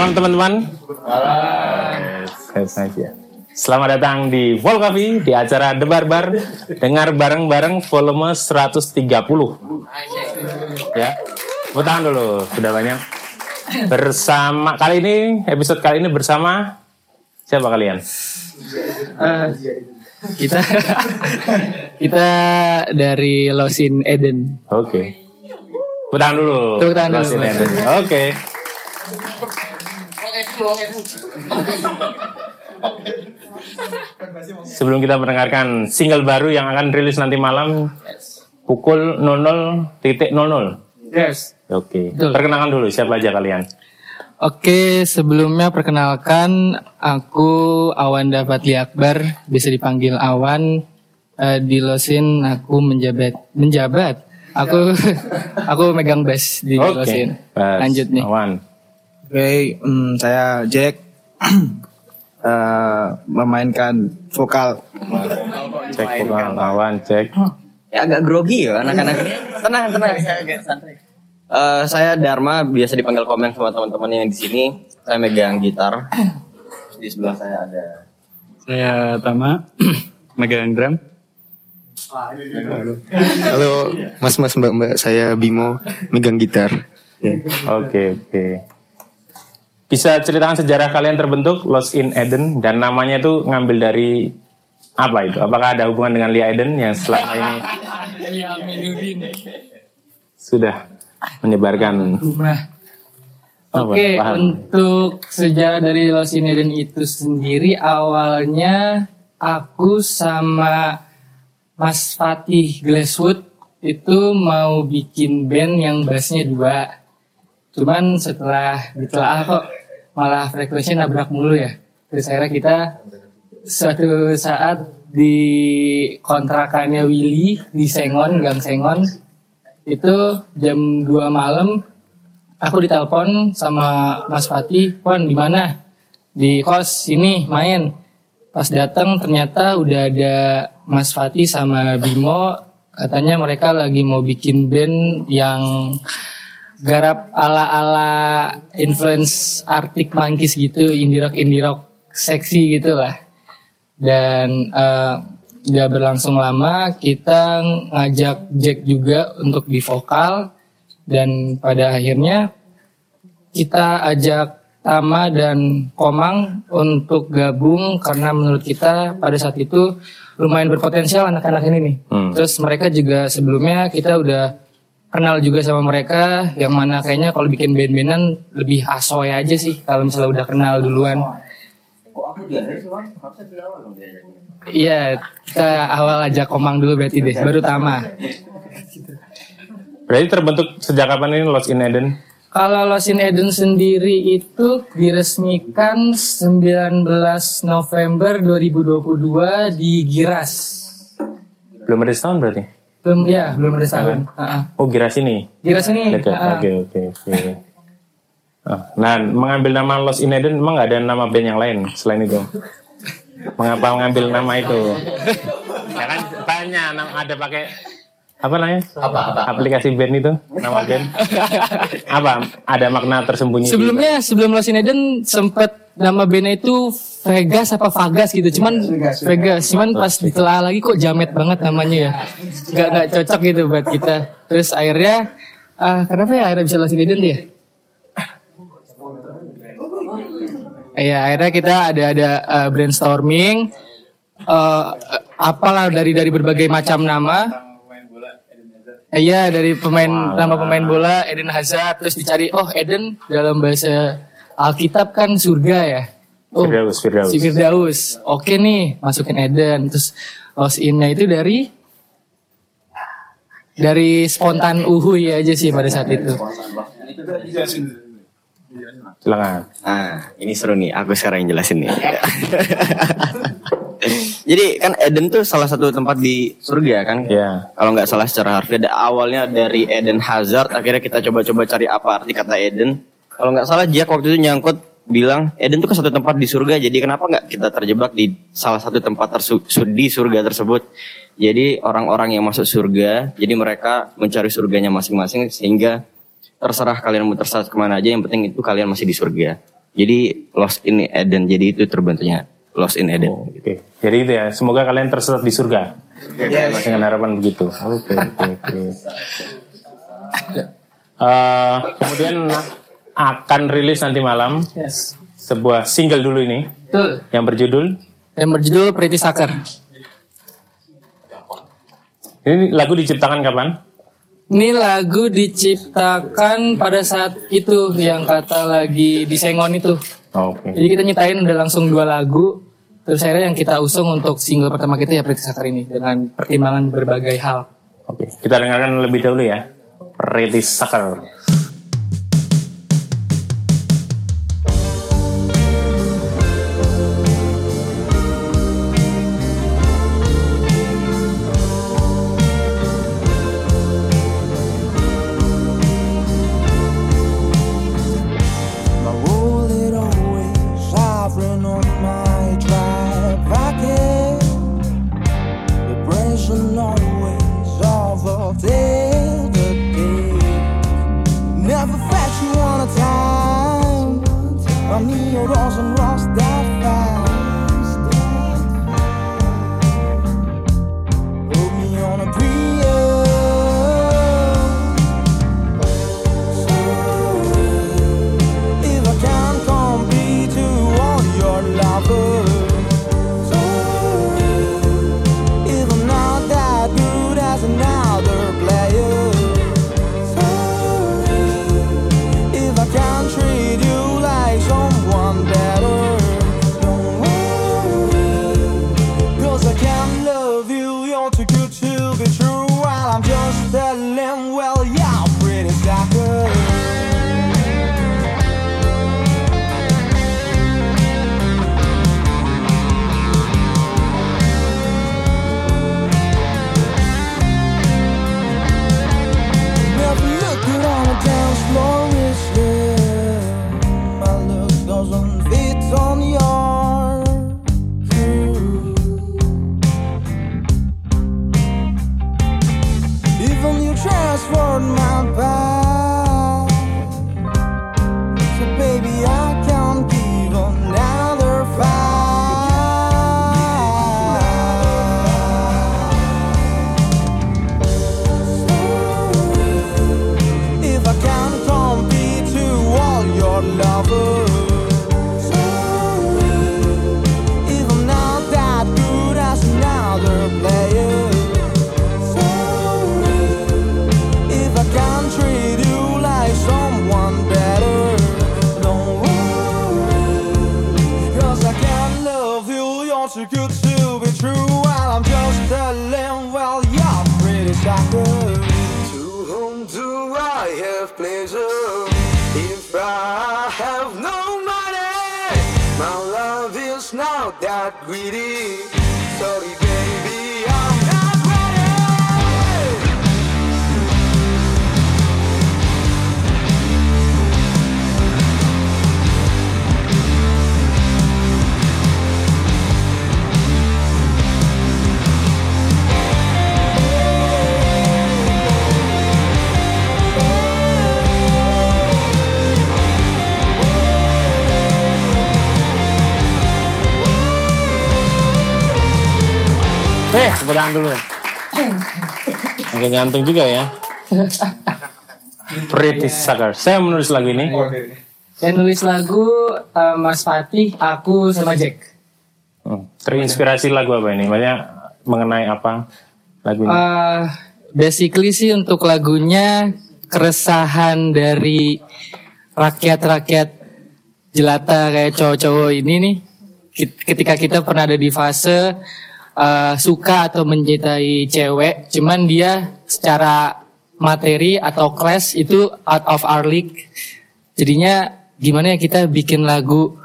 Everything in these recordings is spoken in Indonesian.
Selamat malam teman-teman. Malam. saja. Selamat datang di Vol Coffee di acara The Barbar. Dengar bareng-bareng volume 130. Ya. Tepuk tangan dulu, sudah banyak. Bersama kali ini episode kali ini bersama siapa kalian? Uh, kita kita dari Losin Eden. Oke. Okay. Tepuk tangan dulu. Tepuk tangan dulu. Oke. Okay. Sebelum kita mendengarkan single baru yang akan rilis nanti malam pukul 00.00. Yes. Oke. Okay. Perkenalkan dulu siapa aja kalian. Oke, sebelumnya perkenalkan aku Awan Dapatli Akbar, bisa dipanggil Awan. Uh, di Losin aku menjabat menjabat. Aku aku megang bass di okay. Losin. Lanjut nih. Awan. Oke, okay, um, saya Jack. uh, memainkan vokal. Cek vokal Awan, cek. Ya agak grogi ya anak-anak. tenang, tenang. santai. Uh, saya Dharma, biasa dipanggil komen sama teman-teman yang di sini. Saya megang gitar. Di sebelah saya ada. Saya Tama, megang drum. Halo, mas-mas mbak-mbak, saya Bimo, megang gitar. Oke, oke. Okay. Bisa ceritakan sejarah kalian terbentuk Lost in Eden dan namanya itu ngambil dari apa itu? Apakah ada hubungan dengan Lia Eden yang selama ini? Sudah menyebarkan. Oke, okay, untuk sejarah dari Lost in Eden itu sendiri awalnya aku sama Mas Fatih Glasswood itu mau bikin band yang bassnya dua. Cuman setelah ditelaah kok malah frekuensinya nabrak mulu ya. Terus akhirnya kita suatu saat di kontrakannya Willy di Sengon, Gang Sengon itu jam 2 malam aku ditelepon sama Mas Fatih, "Wan, di mana?" Di kos sini main. Pas datang ternyata udah ada Mas Fatih sama Bimo, katanya mereka lagi mau bikin band yang garap ala-ala influence Arctic Monkeys gitu, indie rock indie rock seksi gitu lah. Dan uh, udah berlangsung lama kita ngajak Jack juga untuk di vokal dan pada akhirnya kita ajak Tama dan Komang untuk gabung karena menurut kita pada saat itu lumayan berpotensial anak-anak ini nih. Hmm. Terus mereka juga sebelumnya kita udah kenal juga sama mereka yang mana kayaknya kalau bikin band-bandan lebih asoy aja sih kalau misalnya udah kenal duluan. Iya, kita awal aja komang dulu berarti deh, baru Tama. Berarti terbentuk sejak kapan ini Lost in Eden? Kalau Lost in Eden sendiri itu diresmikan 19 November 2022 di Giras. Belum ada setahun berarti? Belum ya, belum ada setahun. Oh Giras ini? Giras ini. Oke oke oke. Nah, mengambil nama Lost in Eden emang gak ada nama band yang lain selain itu? Mengapa mengambil nama itu? Ya kan tanya ada pakai apa namanya? Apa, apa, Aplikasi band itu nama band. apa? Ada makna tersembunyi. Sebelumnya sebelum Lost in Eden sempat nama bandnya itu Vegas apa Vagas gitu. Cuman Vegas, Vegas. cuman pas ditelah lagi kok jamet banget namanya ya. Gak gak cocok gitu buat kita. Terus akhirnya ah kenapa ya akhirnya bisa Lost in Eden dia? Iya, akhirnya kita ada ada uh, brainstorming uh, apalah dari dari berbagai macam nama. Iya, dari pemain nama pemain bola Eden Hazard terus dicari oh Eden dalam bahasa Alkitab kan surga ya. Oh, Firdaus, Firdaus. Si Firdaus. Oke nih, masukin Eden. Terus lost innya itu dari dari spontan uhui aja sih pada saat itu. Silakan. Ah, ini seru nih. Aku sekarang yang jelasin nih. Jadi kan Eden tuh salah satu tempat di surga kan? Iya. Yeah. Kalau nggak salah secara harfiah, awalnya dari Eden Hazard, akhirnya kita coba-coba cari apa arti kata Eden. Kalau nggak salah Jack waktu itu nyangkut bilang Eden tuh ke satu tempat di surga, jadi kenapa nggak kita terjebak di salah satu tempat di surga tersebut? Jadi orang-orang yang masuk surga, jadi mereka mencari surganya masing-masing sehingga terserah kalian mau tersesat ke mana aja yang penting itu kalian masih di surga jadi lost in Eden jadi itu terbentuknya lost in Eden Oke. Jadi itu ya. Semoga kalian tersesat di surga. Dengan harapan begitu. Oke, oke, oke. Eh, kemudian akan rilis nanti malam Yes. sebuah single dulu ini Betul. yang berjudul Yang berjudul Pretty Sucker. ini lagu diciptakan kapan? Ini lagu diciptakan pada saat itu yang kata lagi di Sengon itu. Oke. Jadi kita nyitain udah langsung dua lagu. Terus akhirnya yang kita usung untuk single pertama kita ya Pretty Sucker ini dengan pertimbangan berbagai hal. Oke. Kita dengarkan lebih dahulu ya. Pretty Sucker. Tangan dulu. Agak nyantung juga ya. Pretty Sucker. Saya menulis lagu ini. Yang nulis lagu eh, Mas Fatih, aku sama Jack. Hmm. Terinspirasi lagu apa ini? Banyak mengenai apa lagu ini? Eh, basically sih untuk lagunya keresahan dari rakyat-rakyat jelata kayak cowok-cowok ini nih. Ketika kita pernah ada di fase eh, suka atau mencintai cewek, cuman dia secara materi atau class itu out of our league. Jadinya gimana ya kita bikin lagu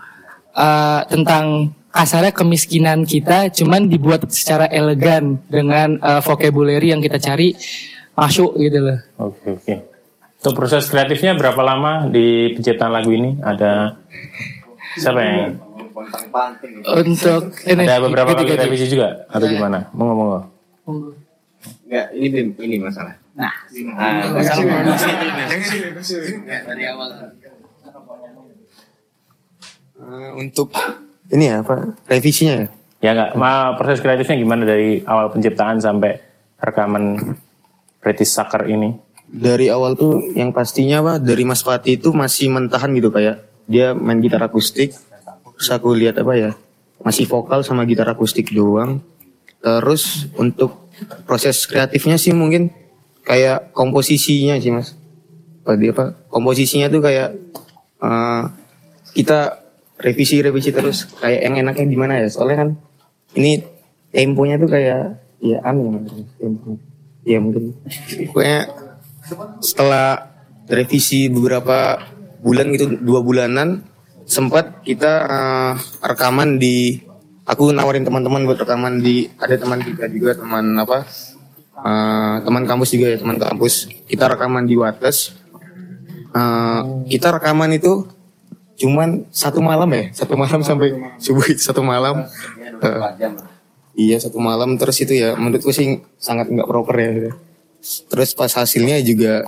eh, tentang kasarnya kemiskinan kita, cuman dibuat secara elegan dengan eh, vocabulary yang kita cari masuk gitu loh. Oke, oke. Untuk proses kreatifnya berapa lama di penciptaan lagu ini? Ada siapa yang Untuk ini ada beberapa kali revisi juga atau gimana? Monggo monggo. Enggak, ini Bim, ini masalah. Nah, Ah, masalah dari awal. Eh, untuk ini ya apa revisinya ya? Ya nggak, ma proses kreatifnya gimana dari awal penciptaan sampai rekaman British Sucker ini? Dari awal tuh yang pastinya apa dari Mas Fatih itu masih mentahan gitu kayak dia main gitar akustik. Terus aku lihat apa ya masih vokal sama gitar akustik doang. Terus untuk proses kreatifnya sih mungkin kayak komposisinya sih mas. Apa dia apa? Komposisinya tuh kayak eh, kita revisi-revisi terus kayak yang enaknya di mana ya? Soalnya kan ini temponya tuh kayak ya aneh temponya. Ya mungkin pokoknya setelah revisi beberapa bulan gitu dua bulanan sempat kita eh, rekaman di aku nawarin teman-teman buat rekaman di ada teman kita juga teman apa eh, teman kampus juga ya teman kampus. Kita rekaman di Wates Eh, kita rekaman itu cuman satu malam ya satu malam sampai subuh satu malam. Eh, iya satu malam. Terus itu ya menurutku sih sangat nggak proper ya. Terus pas hasilnya juga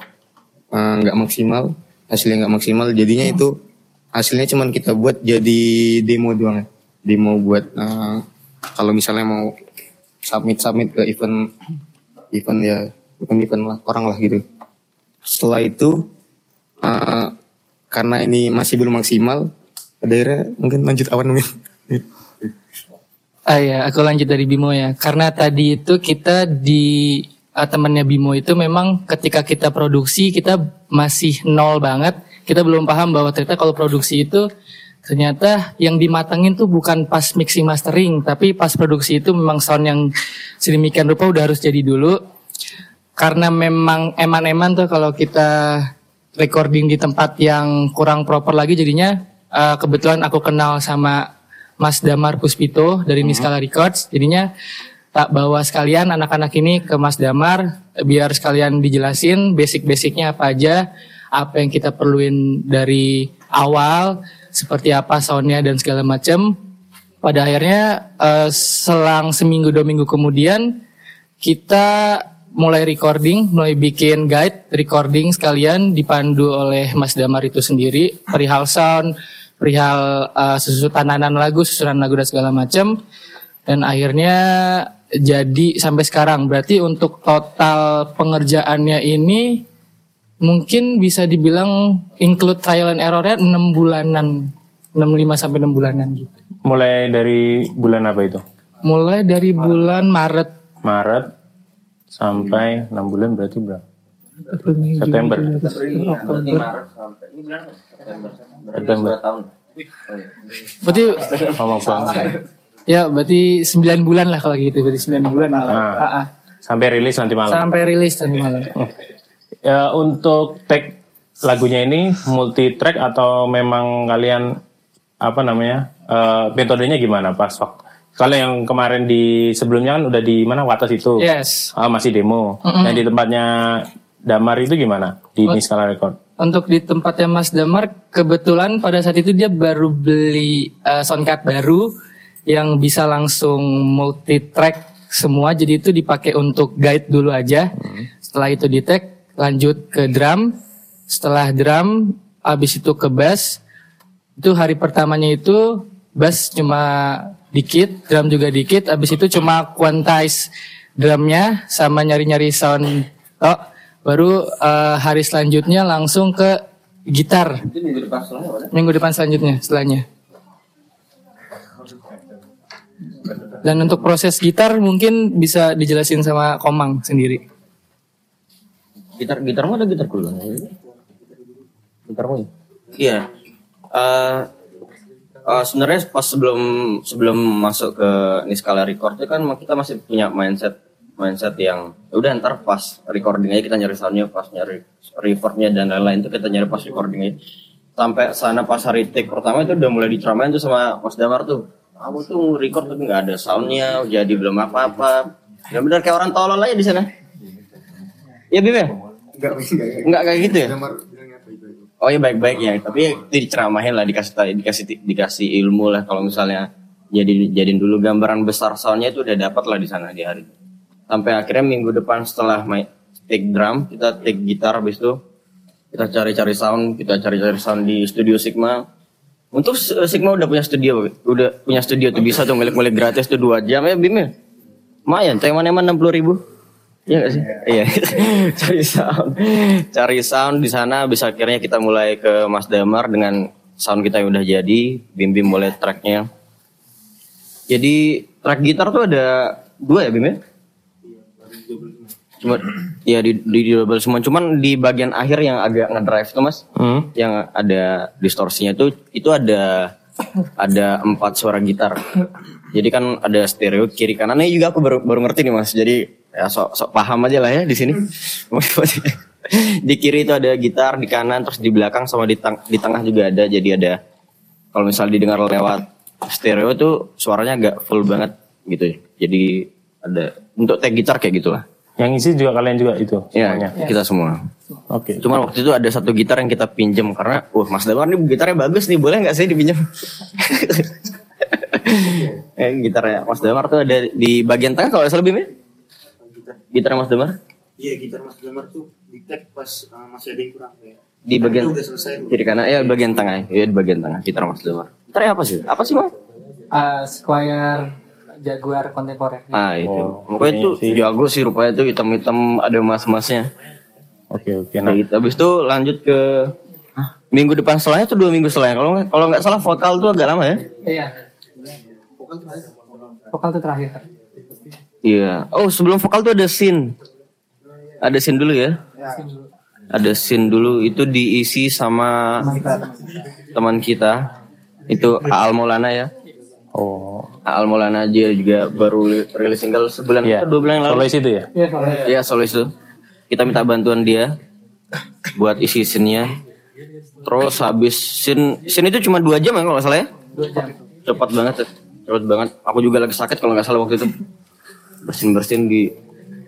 nggak maksimal. Hasilnya nggak maksimal. Jadinya itu hasilnya cuman kita buat jadi demo doang demo buat eh, kalau misalnya mau submit submit ke event event ya event event lah orang lah gitu setelah itu eh, karena ini masih belum maksimal daerah mungkin lanjut awan mungkin Ah ya, aku lanjut dari Bimo ya. Karena tadi itu kita di ah, temannya Bimo itu memang ketika kita produksi kita masih nol banget. Kita belum paham bahwa ternyata kalau produksi itu ternyata yang dimatengin tuh bukan pas mixing mastering, tapi pas produksi itu memang sound yang sedemikian rupa udah harus jadi dulu. Karena memang eman-eman tuh kalau kita recording di tempat yang kurang proper lagi jadinya eh, kebetulan aku kenal sama Mas Damar Puspito dari Niskala Records. Jadinya tak bawa sekalian anak-anak ini ke Mas Damar eh, biar sekalian dijelasin basic-basicnya apa aja, apa yang kita perluin dari awal, seperti apa soundnya dan segala macam. Pada akhirnya eh, selang seminggu dua minggu kemudian kita mulai recording, mulai bikin guide recording sekalian dipandu oleh Mas Damar itu sendiri, perihal sound, perihal uh, susunan tananan lagu, susunan lagu dan segala macam. Dan akhirnya jadi sampai sekarang. Berarti untuk total pengerjaannya ini mungkin bisa dibilang include trial and errornya 6 bulanan. 65 sampai 6 bulanan gitu. Mulai dari bulan apa itu? Mulai dari bulan Maret Maret sampai 6 bulan berarti berapa? September. September. Berarti Ngomong ya berarti 9 bulan lah kalau gitu. Berarti 9 bulan. Ah. Ah, ah. Sampai rilis nanti malam. Sampai rilis nanti malam. Ya, untuk tag lagunya ini multi track atau memang kalian apa namanya eh, metodenya gimana pas waktu? Kalau yang kemarin di sebelumnya kan udah di mana? Watas itu. Yes. Ah, masih demo. Yang di tempatnya Damar itu gimana? Di Niskala Record. Untuk di tempatnya Mas Damar, kebetulan pada saat itu dia baru beli eh, soundcard baru yang bisa langsung multi track semua. Jadi itu dipakai untuk guide dulu aja. Setelah itu di tag, lanjut ke drum. Setelah drum, habis itu ke bass. Itu hari pertamanya itu bass cuma dikit, drum juga dikit. Habis itu cuma quantize drumnya sama nyari-nyari sound. Oh, baru eh, hari selanjutnya langsung ke gitar. Minggu depan selanjutnya setelahnya. Dan untuk proses gitar mungkin bisa dijelasin sama Komang sendiri. Gitar gitar mah ada gitar dulu. Gitar mah. Iya. Eh eh, sebenarnya pas sebelum sebelum masuk ke Niskala Record itu kan kita masih punya mindset mindset yang "Ya udah ntar pas recording aja kita nyari soundnya pas nyari reverbnya dan lain-lain itu kita nyari pas recording aja sampai sana pas hari take pertama itu udah mulai diceramain tuh sama Mas Damar tuh kamu tuh record tuh nggak ada soundnya jadi belum apa-apa ya benar kayak orang tolol aja di sana ya Bim ya Enggak kayak gitu ya? Oh iya baik-baik ya, tapi diceramahin lah dikasih dikasih dikasih ilmu lah. Kalau misalnya jadi jadiin dulu gambaran besar soundnya itu udah dapat lah di sana di hari. sampai akhirnya minggu depan setelah main take drum kita take gitar habis itu. Kita cari-cari sound kita cari-cari sound di studio Sigma. Untuk eh, Sigma udah punya studio udah punya studio tuh bisa tuh milik-milik gratis tuh dua jam. Ya Bim ya? Lumayan teman-teman enam puluh ribu Iya gak sih? Iya. cari sound, cari sound di sana. Bisa akhirnya kita mulai ke Mas Damar dengan sound kita yang udah jadi. Bim Bim boleh tracknya. Jadi track gitar tuh ada dua ya Bim ya? Cuma ya di, di, di double semua. Cuman di bagian akhir yang agak ngedrive tuh mas, Hmm. yang ada distorsinya tuh itu ada ada empat suara gitar. Jadi kan ada stereo kiri kanannya juga aku baru baru ngerti nih mas. Jadi ya sok sok paham aja lah ya di sini. di kiri itu ada gitar, di kanan terus di belakang sama di, tang- di tengah juga ada. Jadi ada kalau misal didengar lewat stereo tuh suaranya agak full banget gitu. ya. Jadi ada untuk tag gitar kayak gitulah. Yang isi juga kalian juga itu Ya, semuanya. kita semua. Oke. Cuman waktu itu ada satu gitar yang kita pinjam karena, wah Mas Damar nih gitarnya bagus nih, boleh nggak sih dipinjam? eh, gitarnya Mas Damar tuh ada di bagian tengah kalau salah Bim ya? Gitar Mas Damar Iya gitar Mas Damar tuh di tag pas uh, masih ada yang kurang kayak. di bagian Udah selesai. kiri kanan, ya bagian tengah, ya di bagian tengah gitar Mas Damar. Gitarnya apa sih? Apa sih Mas? Ah, Squire Jaguar kontemporer. Ah itu, Oh, pokoknya itu sih. jago sih rupanya tuh hitam-hitam ada mas-masnya. Oke oke. Nah, Nah, gitu. Habis itu lanjut ke minggu depan setelahnya tuh dua minggu setelahnya. Kalau nggak kalau nggak salah vokal tuh agak lama ya? Iya. Vokal tuh terakhir. Iya. Oh, sebelum vokal tuh ada scene. Ada scene dulu ya? Ada scene dulu itu diisi sama teman kita. Itu Al Maulana ya. oh. Al Maulana dia juga baru li- rilis single sebulan Iya. atau dua bulan yang lalu. Solois itu ya? Iya, vokal. Iya, solois itu. Kita minta bantuan dia buat isi scene-nya. Terus habis scene scene itu cuma dua jam ya kalau nggak salah ya? Dua jam. cepat banget ya. cepat banget aku juga lagi sakit kalau nggak salah waktu itu bersin bersin di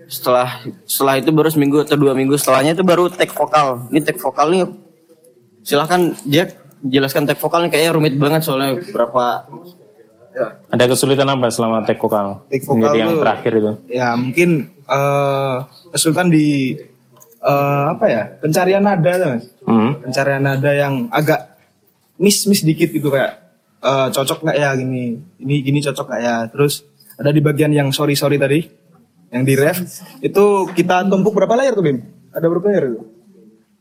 setelah setelah itu baru seminggu atau dua minggu setelahnya itu baru take vokal ini take vokal nih silahkan Jack jelaskan take vokalnya kayaknya rumit banget soalnya berapa Ada kesulitan apa selama take vokal? Take vokal Menjadi yang tuh- terakhir itu. ya mungkin eh kesulitan di eh, apa ya pencarian nada Mas. Hmm. pencarian nada yang agak miss miss dikit gitu kayak eh, cocok nggak ya gini ini gini cocok nggak ya terus ada di bagian yang sorry sorry tadi yang di ref. Itu kita tumpuk berapa layer tuh Bim? Ada berapa layer itu?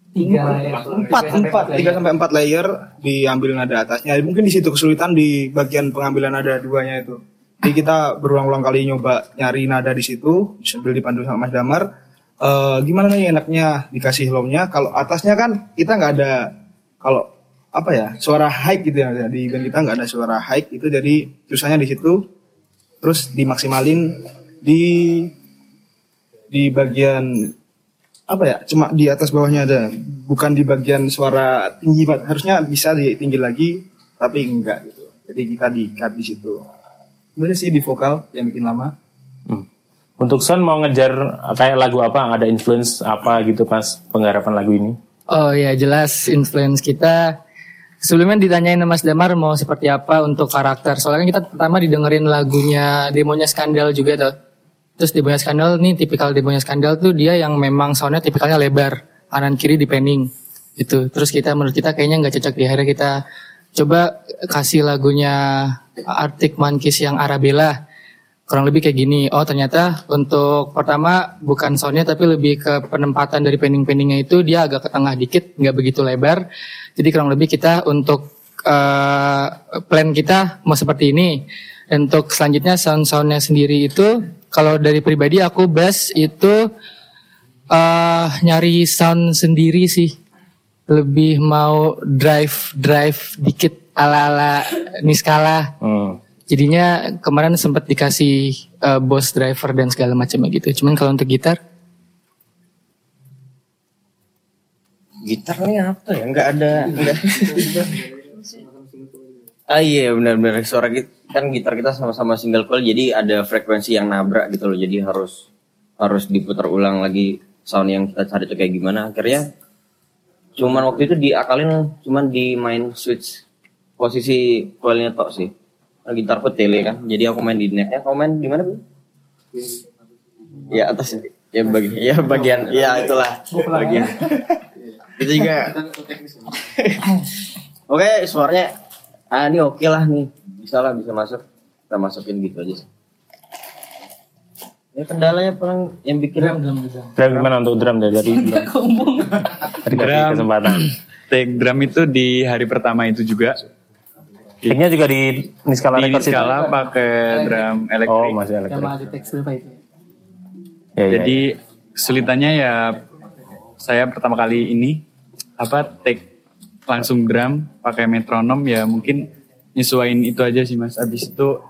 Tiga empat. empat tiga sampai empat layer diambil nada atasnya. Mungkin di situ kesulitan di bagian pengambilan nada duanya itu. Jadi kita berulang-ulang kali nyoba nyari nada di situ sambil dipandu sama Mas Damar. Eh, gimana nih enaknya dikasih lomnya kalau atasnya kan kita nggak ada kalau apa ya suara high gitu ya di band kita nggak ada suara high. Itu jadi susahnya di situ terus dimaksimalin di di bagian apa ya cuma di atas bawahnya ada. Bukan di bagian suara tinggi banget harusnya bisa di tinggi lagi tapi enggak gitu. Jadi kita di cut di situ. Sebenarnya sih di vokal yang bikin lama. Untuk Son mau ngejar kayak lagu apa? Ada influence apa gitu pas penggarapan lagu ini? Oh ya jelas influence kita Sebelumnya ditanyain sama Mas Damar mau seperti apa untuk karakter. Soalnya kan kita pertama didengerin lagunya demonya Skandal juga tuh. Terus demonya Skandal nih tipikal demonya Skandal tuh dia yang memang soundnya tipikalnya lebar. Kanan kiri di panning Itu Terus kita menurut kita kayaknya nggak cocok di akhirnya kita Coba kasih lagunya Arctic Monkeys yang Arabella kurang lebih kayak gini. Oh ternyata untuk pertama bukan soundnya tapi lebih ke penempatan dari pending-pendingnya itu dia agak ke tengah dikit, nggak begitu lebar. Jadi kurang lebih kita untuk eh, plan kita mau seperti ini. Dan Untuk selanjutnya sound-soundnya sendiri itu kalau dari pribadi aku bass itu eh nyari sound sendiri sih. Lebih mau drive drive dikit ala-ala Niskala. Hmm. Jadinya kemarin sempat dikasih uh, bos driver dan segala macamnya gitu. Cuman kalau untuk gitar, gitarnya apa ya? Nggak ada ah iya benar-benar. Suara kita kan gitar kita sama-sama single coil jadi ada frekuensi yang nabrak gitu loh. Jadi harus harus diputar ulang lagi sound yang kita cari tuh kayak gimana. Akhirnya cuman waktu itu diakalin cuman di main switch posisi coilnya tok sih gitar pun tele kan jadi aku main di necknya kau main di mana bu Ya atas ya bagi ya bagian ya itulah bagian. Itu juga. Oke, suaranya ah ini oke lah nih. Bisa lah bisa masuk. Kita masukin gitu aja sih. Ya kendalanya paling yang bikin Drum gimana untuk drum dari dari drum? Drum. kesempatan. Take drum itu di hari pertama itu juga. Take-nya juga di Niskala Di Records itu? skala pakai drum Oh elektrik. masih Yang elektrik. Pak itu. Ya, ya, Jadi kesulitannya ya saya pertama kali ini apa take langsung drum pakai metronom ya mungkin nyesuaiin itu aja sih mas. Abis itu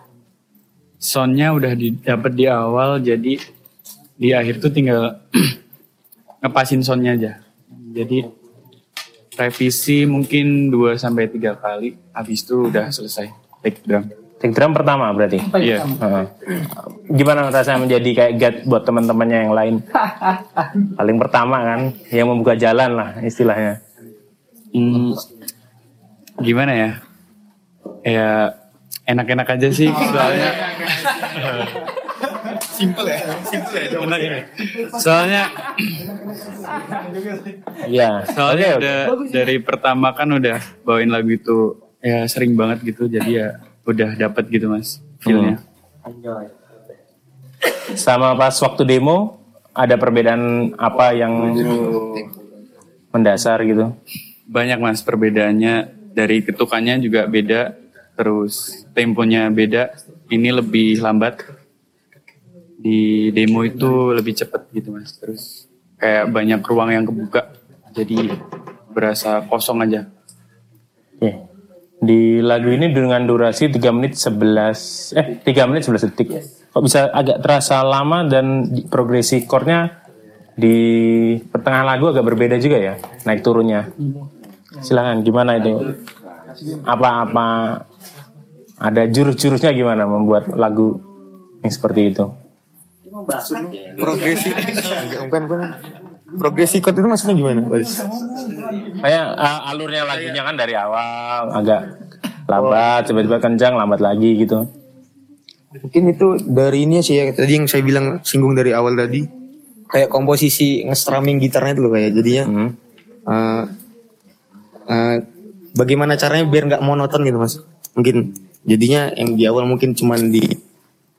soundnya udah didapat di awal jadi di akhir tuh tinggal ngepasin soundnya aja. Jadi revisi mungkin 2 sampai tiga kali habis itu udah selesai take drum. Take drum pertama berarti. Iya. Heeh. Gimana rasanya menjadi kayak guide buat teman-temannya yang lain? Paling pertama kan, yang membuka jalan lah istilahnya. Hmm, gimana ya? Ya enak-enak aja sih soalnya. Simple ya, simple ya. Benar ini. Soalnya Iya. soalnya oke. udah dari pertama kan udah bawain lagu itu ya sering banget gitu jadi ya udah dapat gitu mas feelnya. Sama pas waktu demo ada perbedaan apa yang mendasar gitu? Banyak mas perbedaannya dari ketukannya juga beda terus temponya beda ini lebih lambat di demo itu lebih cepet gitu mas terus kayak banyak ruang yang kebuka jadi berasa kosong aja Oke. Di lagu ini dengan durasi 3 menit 11 eh 3 menit 11 detik. Kok bisa agak terasa lama dan di- progresi chordnya di pertengahan lagu agak berbeda juga ya, naik turunnya. Silakan gimana itu? Apa-apa ada jurus-jurusnya gimana membuat lagu yang seperti itu? Progresi bukan bukan. Progresi chord itu maksudnya gimana? Bas? Kayak uh, alurnya lagunya kan dari awal agak lambat, tiba-tiba kencang, lambat lagi gitu. Mungkin itu dari ini sih ya tadi yang saya bilang singgung dari awal tadi kayak komposisi nge-strumming gitarnya itu loh kayak jadinya Hmm. eh, eh, bagaimana caranya biar nggak monoton gitu mas mungkin jadinya yang di awal mungkin cuman di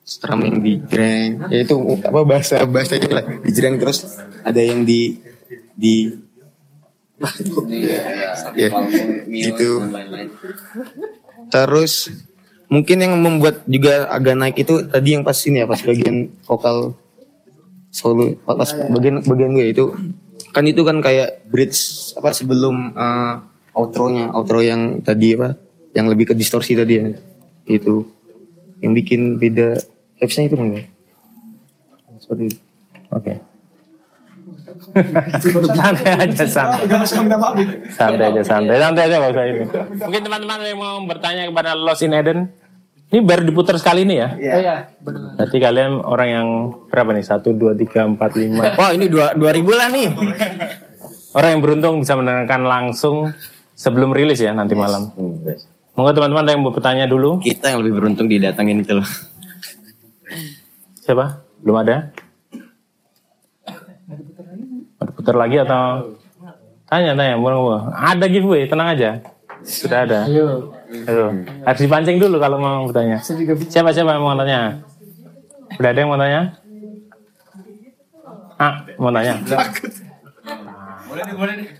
strumming di jreng ya itu apa bahasa bahasa lah di jreng terus ada yang di di ya gitu terus mungkin yang membuat juga agak naik itu tadi yang pas ini ya pas bagian vokal solo pas bagian bagian gue itu. Kan itu kan kayak bridge apa sebelum eh, outro-nya outro yang tadi apa yang lebih ke distorsi tadi ya. Itu. Yang bikin beda vibes-nya itu mungkin seperti itu Oke. santai aja santai. Santai aja santai. Santai aja nggak usah ini. Mungkin teman-teman yang mau bertanya kepada Lost in Eden. Ini baru diputar sekali ini ya. Oh iya, benar. Berarti kalian orang yang berapa nih? Satu, dua, tiga, empat, lima. Wah ini dua dua ribu lah nih. Orang yang beruntung bisa mendengarkan langsung sebelum rilis ya nanti malam. Monggo teman-teman ada yang mau bertanya dulu. Kita yang lebih beruntung didatangin itu loh. Siapa? Belum ada? Ada putar lagi atau? Tanya tanya boleh ada giveaway tenang aja. Sudah ada. Ayo. Aduh, harus dipancing dulu kalau mau bertanya. Siapa siapa yang mau tanya? Udah ada yang mau tanya? Ah mau tanya?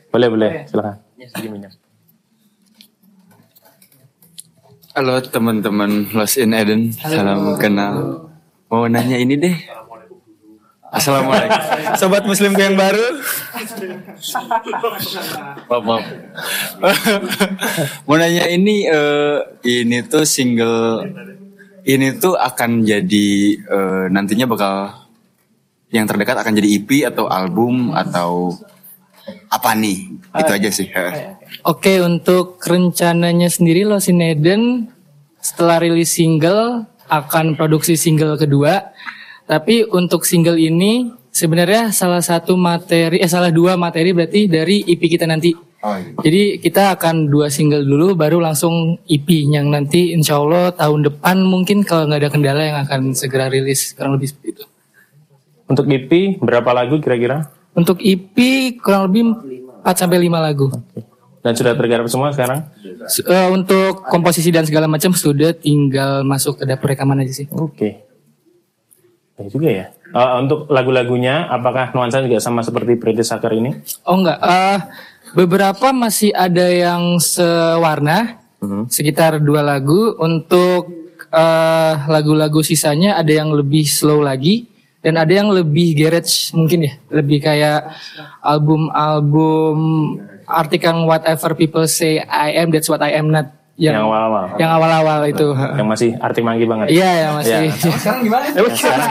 Boleh boleh silakan. Minum Halo teman-teman Lost in Eden, salam kenal. Mau nanya ini deh. Assalamualaikum. sobat muslimku yang baru Maaf, maaf. Mau nanya ini, eh, ini tuh single, ini tuh akan jadi eh, nantinya bakal yang terdekat akan jadi EP atau album atau apa nih? Itu aja sih. Eh. Oke, untuk rencananya sendiri Lost in Eden setelah rilis single akan produksi single kedua. Tapi untuk single ini sebenarnya salah satu materi eh salah dua materi berarti dari EP kita nanti. Jadi kita akan dua single dulu baru langsung EP yang nanti insya Allah tahun depan mungkin kalau nggak ada kendala yang akan segera rilis kurang lebih seperti itu. Untuk EP berapa lagu kira-kira? Untuk EP kurang lebih 4 sampai 5 lagu. Dan sudah tergarap semua sekarang? Eh, untuk komposisi dan segala macam sudah tinggal masuk ke dapur rekaman aja sih. Oke. Baik juga ya. Eh, untuk lagu-lagunya, apakah nuansa juga sama seperti Pretty Sucker ini? Oh enggak, eh beberapa masih ada yang sewarna, sekitar dua lagu. Untuk eh, lagu-lagu sisanya ada yang lebih slow lagi, dan ada yang lebih garage mungkin ya, lebih kayak album-album artik yang Whatever People Say I Am, That's What I Am Not. Yang awal-awal. Yang awal-awal itu. Yang masih arti manggi banget. Iya, yang masih. Ya. sekarang gimana? sekarang.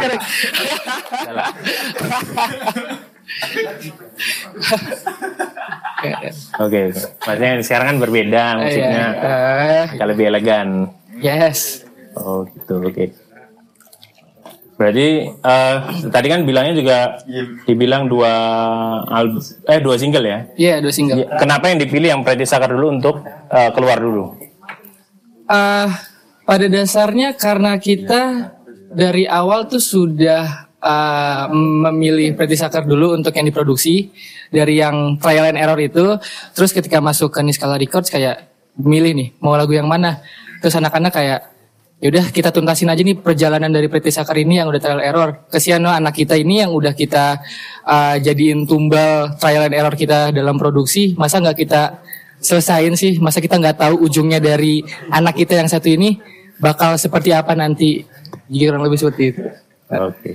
Oke, oke. maksudnya sekarang kan berbeda musiknya. Iya, eh, Agak lebih elegan. yes. Oh gitu, oke. Berarti eh, tadi kan bilangnya juga dibilang dua album, eh dua single ya? Iya, dua single. Kenapa yang dipilih yang Pretty Sucker dulu untuk eh, keluar dulu? Eh, pada dasarnya karena kita dari awal tuh sudah eh, memilih Pretty Sucker dulu untuk yang diproduksi dari yang trial and error itu. Terus ketika masuk ke Niskala Records kayak milih nih mau lagu yang mana. Terus anak-anak kayak yaudah kita tuntasin aja nih perjalanan dari Pretty Sucker ini yang udah trial error. Kesian loh anak kita ini yang udah kita eh, jadiin tumbal trial and error kita dalam produksi. Masa nggak kita selesain sih? Masa kita nggak tahu ujungnya dari anak kita yang satu ini bakal seperti apa nanti? Jadi kurang lebih seperti itu. Oke.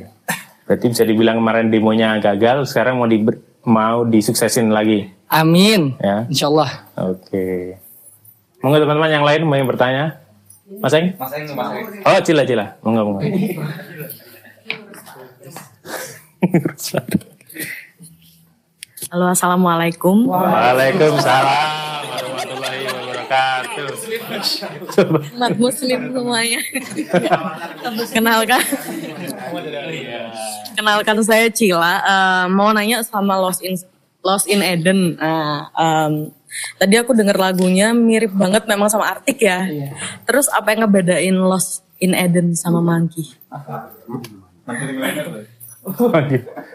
Berarti bisa dibilang kemarin demonya gagal, sekarang mau di mau disuksesin lagi. Amin. Ya. Insya Allah. Oke. Monggo teman-teman yang lain mau yang bertanya? Mas Eng? Mas Eng, Mas Eng. Oh, cila cila. Monggo, monggo. Halo, assalamualaikum. Waalaikumsalam warahmatullahi wabarakatuh. Umat Muslim semuanya. Kenalkan, kenalkan saya Cila. Eh, mau nanya sama Lost in Lost in Eden. Nah, em, tadi aku denger lagunya mirip banget memang sama Artik ya. Terus apa yang ngebedain Lost in Eden sama Monkey?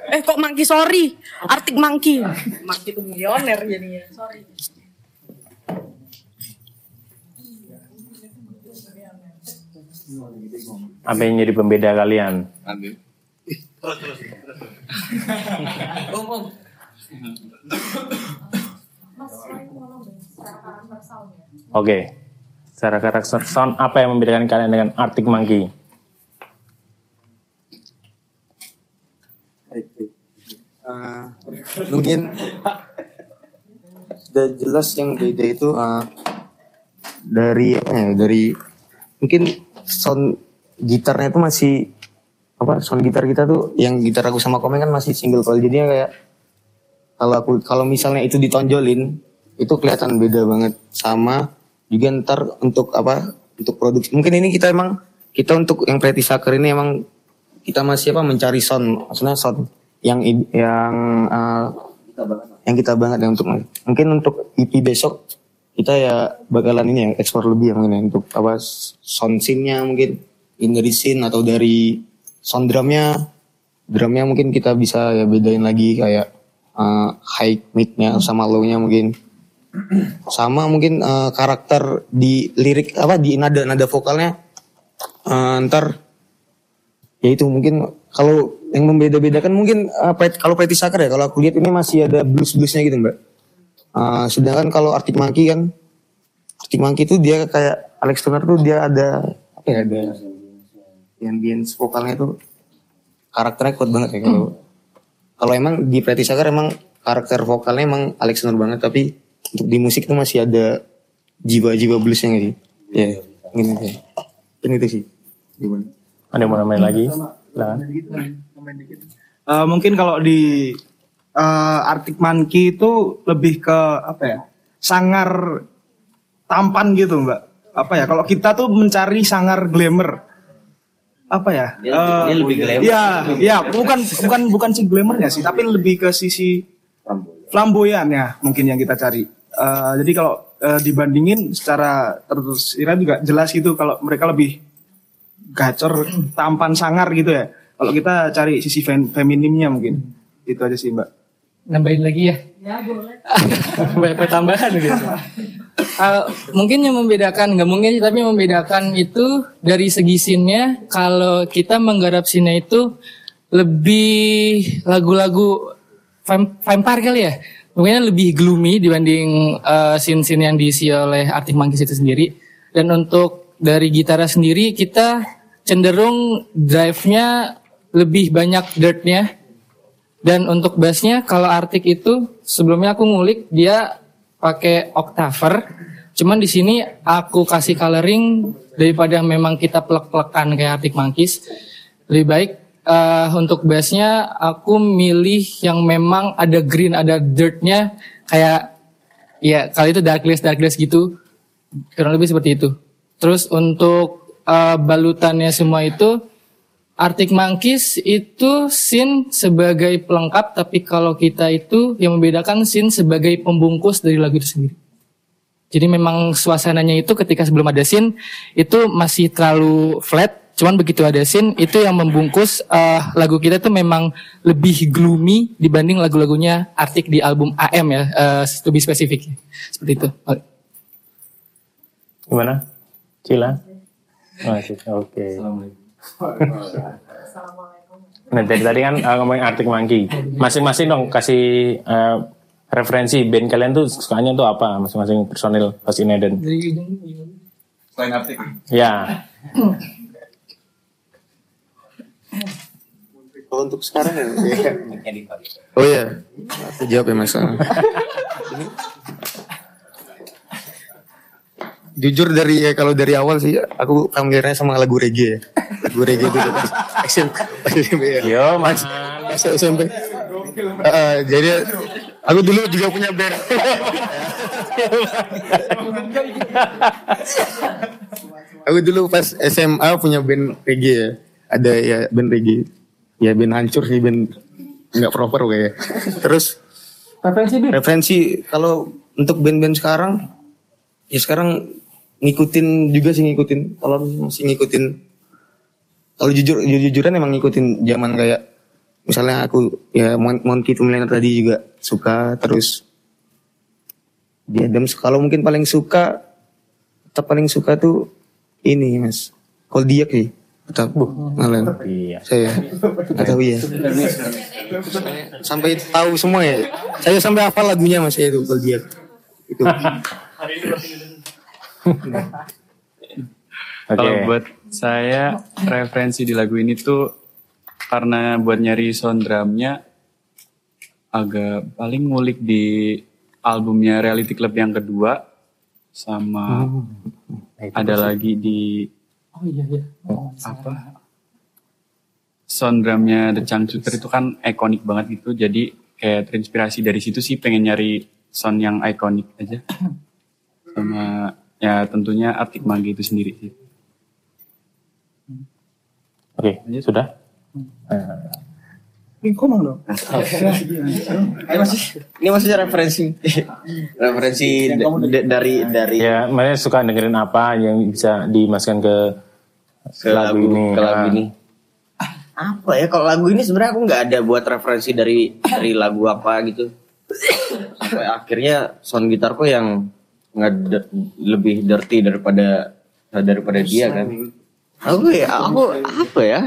Eh kok Monkey sorry, Artik Monkey. Monkey itu milioner jadinya. Sorry. Apa yang jadi pembeda kalian? Oke. Secara karakter sound apa yang membedakan kalian dengan Arctic Monkey? Eh, mungkin sudah jelas yang beda itu eh, dari ya, dari mungkin sound gitarnya itu masih apa sound gitar kita tuh yang gitar aku sama komen kan masih single coil jadinya kayak kalau aku kalau misalnya itu ditonjolin itu kelihatan beda banget sama juga ntar untuk apa untuk produksi mungkin ini kita emang kita untuk yang Pretty Sucker ini emang kita masih apa mencari sound maksudnya sound yang yang eh, yang kita banget ya untuk mungkin untuk EP besok kita ya bakalan ini ya ekspor lebih yang ini untuk apa sound scene-nya mungkin in dari scene atau dari sound drumnya. Drumnya mungkin kita bisa ya bedain lagi kayak eh, high mid-nya sama low-nya mungkin sama mungkin eh, karakter di lirik apa di nada nada vokalnya eh, ntar ya itu mungkin kalau yang membeda-bedakan mungkin uh, kalau Pretty Sucker ya kalau aku lihat ini masih ada blues bluesnya gitu mbak. Uh, sedangkan kalau Arctic Monkey kan Arctic Monkey itu dia kayak Alex Turner tuh dia ada apa ya ada ambience vokalnya itu karakternya kuat banget ya kalau kalau emang di Pretty Sucker emang karakter vokalnya emang Alex Turner banget tapi untuk di musik itu masih ada jiwa-jiwa bluesnya gitu ya gini aja ini itu sih. Gimana? Ada yang mau nambahin lagi? Silakan. Eh, mungkin kalau di eh, Arctic Monkey itu lebih ke apa ya sangar tampan gitu mbak. Apa ya kalau kita tuh mencari sangar glamour. Apa ya? Dia- dia lebih glamour. ya ya bukan bukan bukan si glamournya sih tapi lebih ke sisi flamboyan ya mungkin yang kita cari. Eh, jadi kalau eh, dibandingin secara terus juga jelas gitu kalau mereka lebih gacor tampan sangar gitu ya. Kalau kita cari sisi fem- feminimnya mungkin. Itu aja sih mbak. nambahin lagi ya? Ya boleh. banyak tambahan gitu. Uh, mungkin yang membedakan nggak mungkin sih, tapi membedakan itu dari segi scene-nya kalau kita menggarap scene itu lebih lagu-lagu vampire kali ya mungkin lebih gloomy dibanding uh, scene-scene yang diisi oleh Arctic Monkeys itu sendiri dan untuk dari gitarnya sendiri kita cenderung drive-nya lebih banyak dirt-nya dan untuk bassnya kalau Arctic itu sebelumnya aku ngulik dia pakai octaver. Cuman di sini aku kasih coloring daripada memang kita plek-plekan kayak Arctic Monkeys. Lebih baik eh, untuk bassnya aku milih yang memang ada green, ada dirtnya kayak ya kali itu darkless darkless gitu. Kurang lebih seperti itu. Terus untuk eh, balutannya semua itu Arctic Monkeys itu scene sebagai pelengkap, tapi kalau kita itu yang membedakan scene sebagai pembungkus dari lagu itu sendiri. Jadi memang suasananya itu ketika sebelum ada scene itu masih terlalu flat, cuman begitu ada scene itu yang membungkus eh, lagu kita itu memang lebih gloomy dibanding lagu-lagunya Arctic di album AM ya, eh, lebih spesifik. Seperti itu. Gimana? Cila? Masih, oke. Nah dari tadi kan uh, ngomongin Arctic Monkey. Masing-masing dong kasih uh, referensi band kalian tuh sukanya tuh apa masing-masing personil Lost in Eden. Selain artik. Ya. Oh, untuk sekarang ya. oh iya. Aku jawab ya Mas. Jujur dari ya, kalau dari awal sih aku familiarnya sama lagu reggae. ya. Lagu reggae itu SMP. Yo mas. Pas SMP. Eh, jadi aku dulu juga punya band. aku dulu pas SMA punya band reggae ya. Ada ya band reggae. Ya band hancur sih band nggak proper kayak. Terus Referensi Bin. referensi kalau untuk band-band sekarang ya sekarang ngikutin juga sih ngikutin kalau masih ngikutin kalau jujur jujur jujuran emang ngikutin zaman kayak misalnya aku ya Mon- Monkey to Millionaire tadi juga suka terus di Adams kalau mungkin paling suka tetap paling suka tuh ini mas Koldiak sih tetap ngalen. Iya. saya nggak tahu ya. Sampai tahu semua ya? Saya sampai hafal lagunya mas itu Koldiak itu. Oke. Kalau buat saya referensi di lagu ini tuh karena buat nyari sound drumnya agak paling ngulik di albumnya Reality Club yang kedua sama ada lagi di Oh iya iya. apa sound drumnya The Changcuter itu kan ikonik banget gitu jadi kayak terinspirasi dari situ sih pengen nyari sound yang ikonik aja sama ya tentunya Arctic Monkey itu sendiri sih Oke, sudah? Ini ngomong dong. Ayo masih. Ini maksudnya referensi. referensi da- da- dari dari Ya, makanya suka dengerin apa yang bisa dimasukkan ke, ke lagu, ke lagu Ah. ini. Apa ya kalau lagu ini sebenarnya aku nggak ada buat referensi dari dari lagu apa gitu. Sampai akhirnya sound gitarku yang nggak lebih dirty daripada daripada dia kan. Aku ya aku apa ya?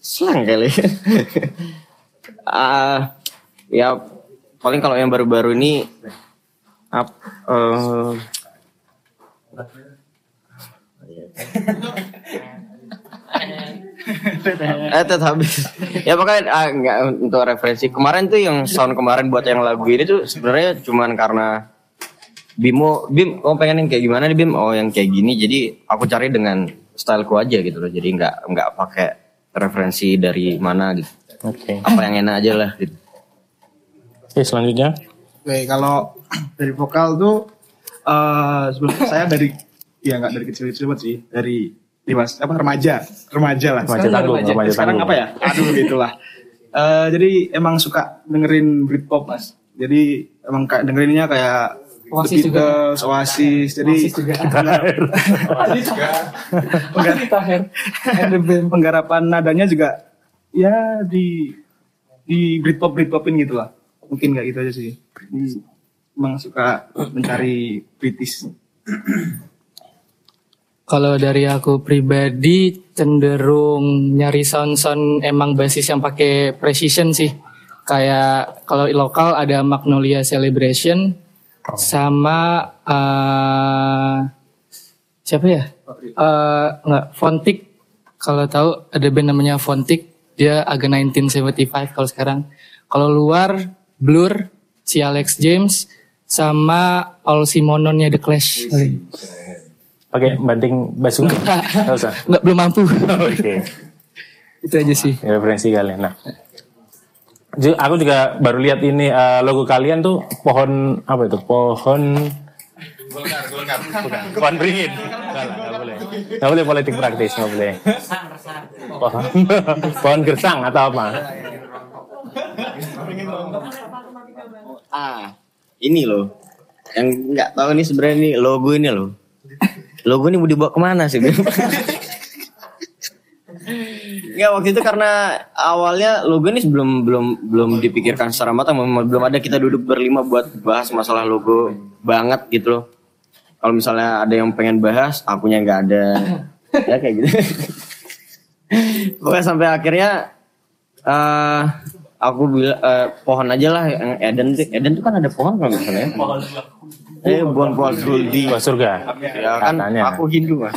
Slang kali. Ah ya paling kalau yang baru-baru ini ap, eh, eh tetap habis. Ya makanya ah, nggak untuk referensi. Kemarin tuh yang sound kemarin buat yang lagu ini tuh sebenarnya cuman karena Bimo Bim oh pengen yang kayak gimana nih Bim? Oh yang kayak gini. Jadi aku cari dengan styleku aja gitu loh. Jadi nggak nggak pakai referensi dari mana gitu. Oke. apa yang enak aja lah gitu. Oke, selanjutnya. Oke, kalau dari vokal tuh eh sebenarnya saya dari ya nggak dari kecil-kecil banget sih, dari dewasa apa remaja, remaja lah. Remaja tanggung, remaja Sekarang tanggung. apa ya? Aduh gitulah. Eh jadi emang suka dengerin Britpop mas. Jadi emang kayak dengerinnya kayak Oasis The juga. Beatles, Oasis. Jadi Oasis juga. Penggarapan nadanya juga ya di di Britpop Britpopin gitu lah. Mungkin nggak gitu aja sih. Emang suka mencari British. Kalau dari aku pribadi cenderung nyari sound-sound emang basis yang pakai precision sih. Kayak kalau lokal ada Magnolia Celebration sama eh, siapa ya? Eh nggak Fontic. Kalau tahu ada band namanya Fontic, dia agak 1975 kalau sekarang. Kalau luar Blur, si Alex James sama All Simononnya The Clash. Pakai banting basuh. Enggak usah. Nggak belum mampu. Oke. Itu aja sih. referensi kalian. Nah, aku juga baru lihat ini eh, logo kalian tuh pohon apa itu? Pohon Bukan. Pohon beringin. Enggak nggak boleh. Nggak boleh politik praktis, nggak boleh. Pohon, pohon gersang atau apa? Ah, ini loh. Yang nggak tahu nih sebenarnya ini logo ini loh. Logo ini mau dibawa ke mana sih? Nggak waktu itu karena awalnya logo ini belum belum belum dipikirkan secara matang, belum belum ada kita duduk berlima buat bahas masalah logo banget gitu loh. Kalau misalnya ada yang pengen bahas, akunya nggak ada, ya kayak gitu. Pokoknya sampai akhirnya eh aku bilang eh, pohon aja lah yang Eden tuh- Eden tuh kan ada pohon kalau misalnya. Eh, pohon pohon di Buah surga. Ya kan Katanya. aku Hindu mah.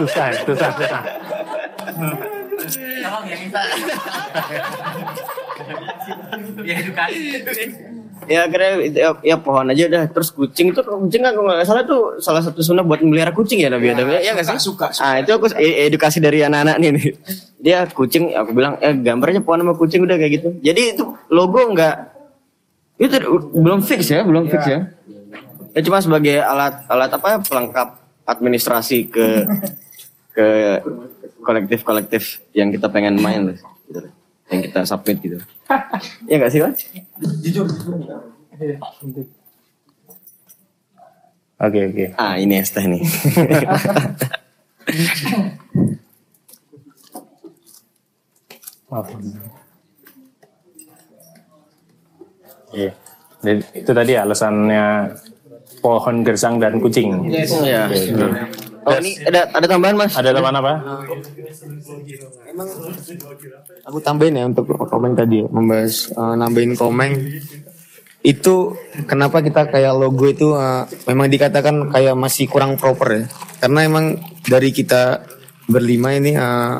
Susah, susah, susah. ya akhirnya ya, ya pohon aja udah. Terus kucing itu kucing kan kalau nggak salah tuh salah satu sunnah buat melihara kucing ya Nabi Adam ya. Nggak sih? suka, ah itu aku e- edukasi dari anak-anak nih, nih. Dia kucing aku bilang eh gambarnya pohon sama kucing udah kayak gitu. Jadi itu logo nggak itu belum fix ya belum fix ya ya cuma sebagai alat alat apa pelengkap administrasi ke ke kolektif kolektif yang kita pengen main loh gitu loh. yang kita submit gitu ya nggak sih mas Oke, oke. Ah ini es teh nih. Maaf. Iya. Itu tadi alasannya pohon gersang dan kucing. Iya. Oke, oke. Oh ini ada ada tambahan mas? Ada teman apa? Aku tambahin ya untuk komen tadi ya, membahas eh, nambahin komen itu kenapa kita kayak logo itu eh, memang dikatakan kayak masih kurang proper ya karena emang dari kita berlima ini eh,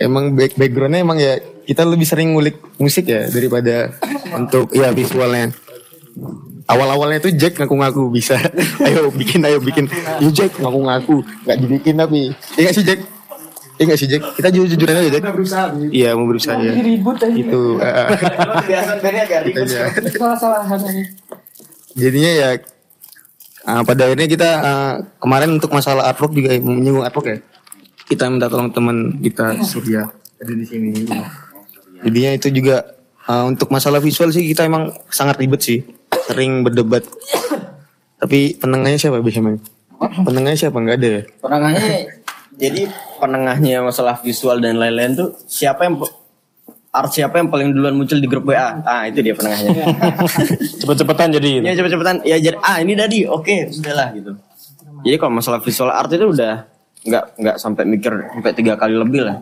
emang back backgroundnya emang ya kita lebih sering ngulik musik ya daripada untuk ya visualnya. Awal-awalnya itu Jack ngaku-ngaku bisa. Ayo bikin ayo bikin. Ya Jack ngaku-ngaku. Nggak dibikin tapi. Ya nggak sih Jack? Ya sih Jack? Kita jujur aja Jack. Iya mau berusaha ya Ribut aja. itu eh, Biasa agak ribet. aja. Salah-salahan aja. jadinya ya ah, pada akhirnya kita ah, kemarin untuk masalah artwork juga menyinggung artwork ya. Kita minta tolong teman kita Surya. Ada di sini. Jadinya itu juga ah, untuk masalah visual sih kita emang sangat ribet sih sering berdebat tapi penengahnya siapa biasanya penengahnya siapa nggak ada ya Penengahnya jadi penengahnya masalah visual dan lain-lain tuh siapa yang art siapa yang paling duluan muncul di grup WA? Ah itu dia penengahnya. Cepet-cepetan jadi. ya cepet-cepetan ya jadi ah ini tadi oke sudahlah gitu. Jadi kalau masalah visual art itu udah nggak nggak sampai mikir sampai tiga kali lebih lah.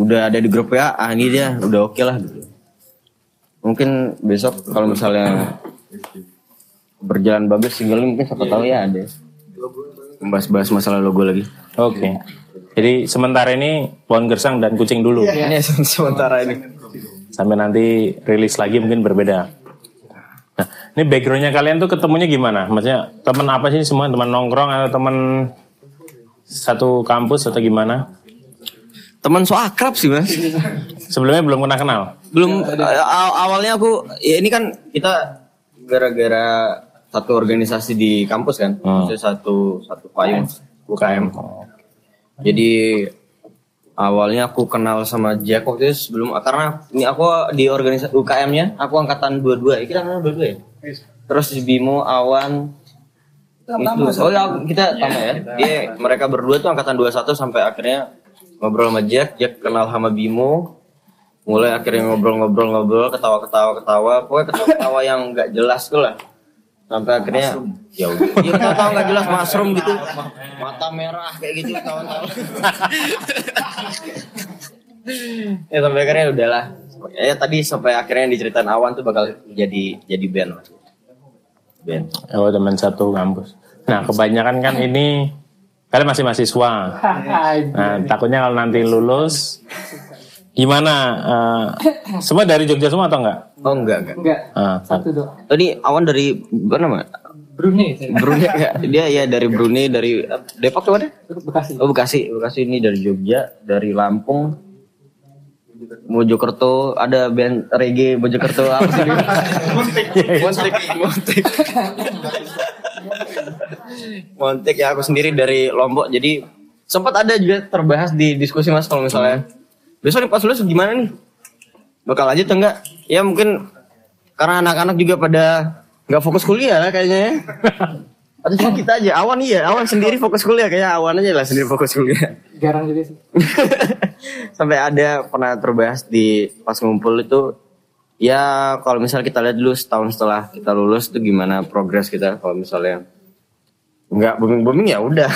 Udah ada di grup WA ah ini dia udah oke lah gitu. Mungkin besok kalau misalnya berjalan bagus single mungkin siapa tahu ya ada membahas-bahas masalah logo lagi. Oke. Jadi sementara ini pohon gersang dan kucing dulu. Ini sementara ini. Sampai nanti rilis lagi mungkin berbeda. Nah, ini backgroundnya kalian tuh ketemunya gimana? Maksudnya teman apa sih semua? Teman nongkrong atau teman satu kampus atau gimana? Teman so akrab sih mas. Sebelumnya belum pernah kenal. Belum aw- awalnya aku ya ini kan kita gara-gara satu organisasi di kampus kan, Hmm. Maksudnya satu satu payung UKM. Jadi awalnya aku kenal sama Jack waktu itu sebelum karena ini aku di organisasi UKM-nya, aku angkatan 22. Ya, kita kenal 22 ya. Terus di Bimo Awan Itu soalnya kita sama ya. Dia mereka berdua tuh angkatan 21 sampai akhirnya ngobrol sama Jack, Jack kenal sama Bimo. Mulai akhirnya ngobrol-ngobrol-ngobrol, ketawa-ketawa ketawa, pokoknya ketawa-ketawa yang nggak jelas tuh lah. Sampai akhirnya ya udah, dia ketawa nggak jelas mushroom gitu. Mata merah kayak gitu kawan-kawan. ya sampai akhirnya udahlah. Ya tadi sampai akhirnya yang diceritain Awan tuh bakal jadi jadi band lah. Band. Oh teman satu kampus. Nah kebanyakan kan ini kalian masih mahasiswa. Nah takutnya kalau nanti lulus gimana? Eh, semua dari Jogja semua atau enggak? Oh enggak enggak. Enggak, Ah, satu doang. Tadi Awan dari mana namanya? Brunei. Brunei enggak? Dia ya dari Brunei dari eh, Depok tuh ada? Bekasi. Oh Bekasi, Bekasi ini dari Jogja, dari Lampung, Mojokerto, ada band reggae Mojokerto apa sih? Montek, Montek, Montek. Montek ya aku sendiri dari Lombok, jadi sempat ada juga terbahas di diskusi mas kalau misalnya besok nih pas lulus gimana nih? Bakal lanjut atau enggak? Ya mungkin karena anak-anak juga pada nggak fokus kuliah lah kayaknya ya. Atau cuma kita aja, Awan iya, Awan sendiri fokus kuliah kayaknya Awan aja lah sendiri fokus kuliah. Jarang juga sih. Sampai ada pernah terbahas di pas ngumpul itu ya kalau misalnya kita lihat dulu setahun setelah kita lulus itu gimana progres kita kalau misalnya nggak booming booming ya udah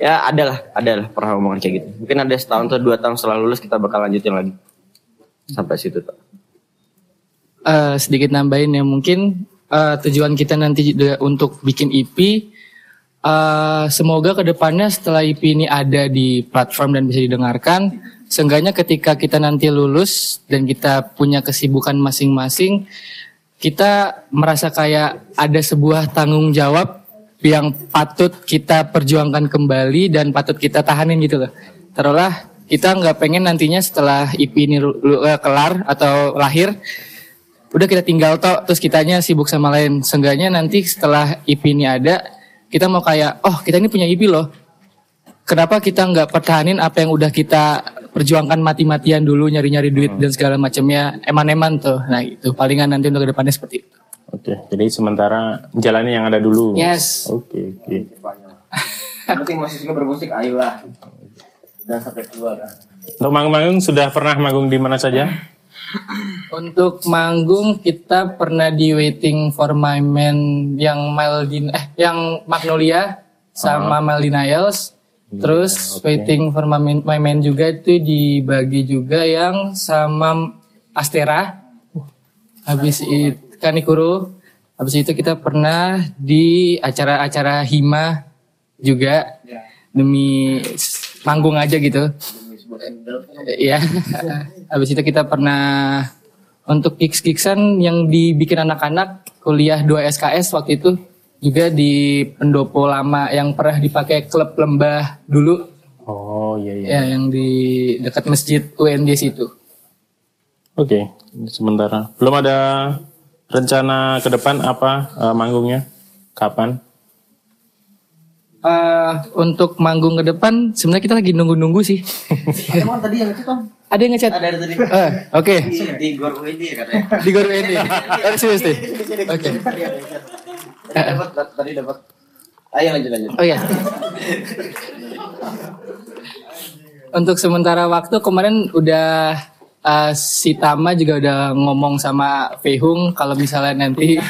ya ada lah, ada lah pernah omongan kayak gitu. Mungkin ada setahun atau dua tahun setelah lulus kita bakal lanjutin lagi sampai situ tuh. Eh, sedikit nambahin ya mungkin eh, tujuan kita nanti untuk bikin EP eh, semoga ke depannya setelah EP ini ada di platform dan bisa didengarkan seenggaknya ketika kita nanti lulus dan kita punya kesibukan masing-masing kita merasa kayak ada sebuah tanggung jawab yang patut kita perjuangkan kembali dan patut kita tahanin gitu loh. Taruhlah kita nggak pengen nantinya setelah IP ini lu- lu- eh, kelar atau lahir, udah kita tinggal tok terus kitanya sibuk sama lain. Seenggaknya nanti setelah IP ini ada, kita mau kayak, oh kita ini punya IP loh. Kenapa kita nggak pertahanin apa yang udah kita perjuangkan mati-matian dulu nyari-nyari duit dan segala macamnya eman-eman tuh. Nah itu palingan nanti untuk ke depannya seperti itu. Oke, jadi sementara jalani yang ada dulu. Yes. Oke, oke. Nanti masih juga bermusik, ayolah. Dan sampai keluar kan. Untuk manggung-manggung sudah pernah manggung di mana saja? Untuk manggung kita pernah di Waiting for My Man yang Maldin eh yang Magnolia sama Maldin Isles. Terus Waiting for My Man, My Man juga itu dibagi juga yang sama Astera. Habis itu Kanikuro. Habis itu kita pernah di acara-acara Hima juga demi s- manggung aja gitu. Iya. Habis itu kita pernah untuk kiks-kiksan yang dibikin anak-anak kuliah 2 SKS waktu itu juga di pendopo lama yang pernah dipakai klub lembah dulu Oh, iya iya. ya yang di dekat masjid UNJ situ. Oke, sementara. Belum ada rencana ke depan apa eh, manggungnya? Kapan? Eh, untuk manggung ke depan sebenarnya kita lagi nunggu-nunggu sih. Emang tadi yang itu kan? Ada yang ngechat? Ada ada tadi. Eh, Oke. Di, di Gor UID katanya. Di Gor ini. Dari serius nih. Oke. Tadi dapat tadi dapat. Ayo lanjut lanjut. Oh ya. Untuk sementara waktu kemarin udah eh, si Tama juga udah ngomong sama Fehung kalau misalnya nanti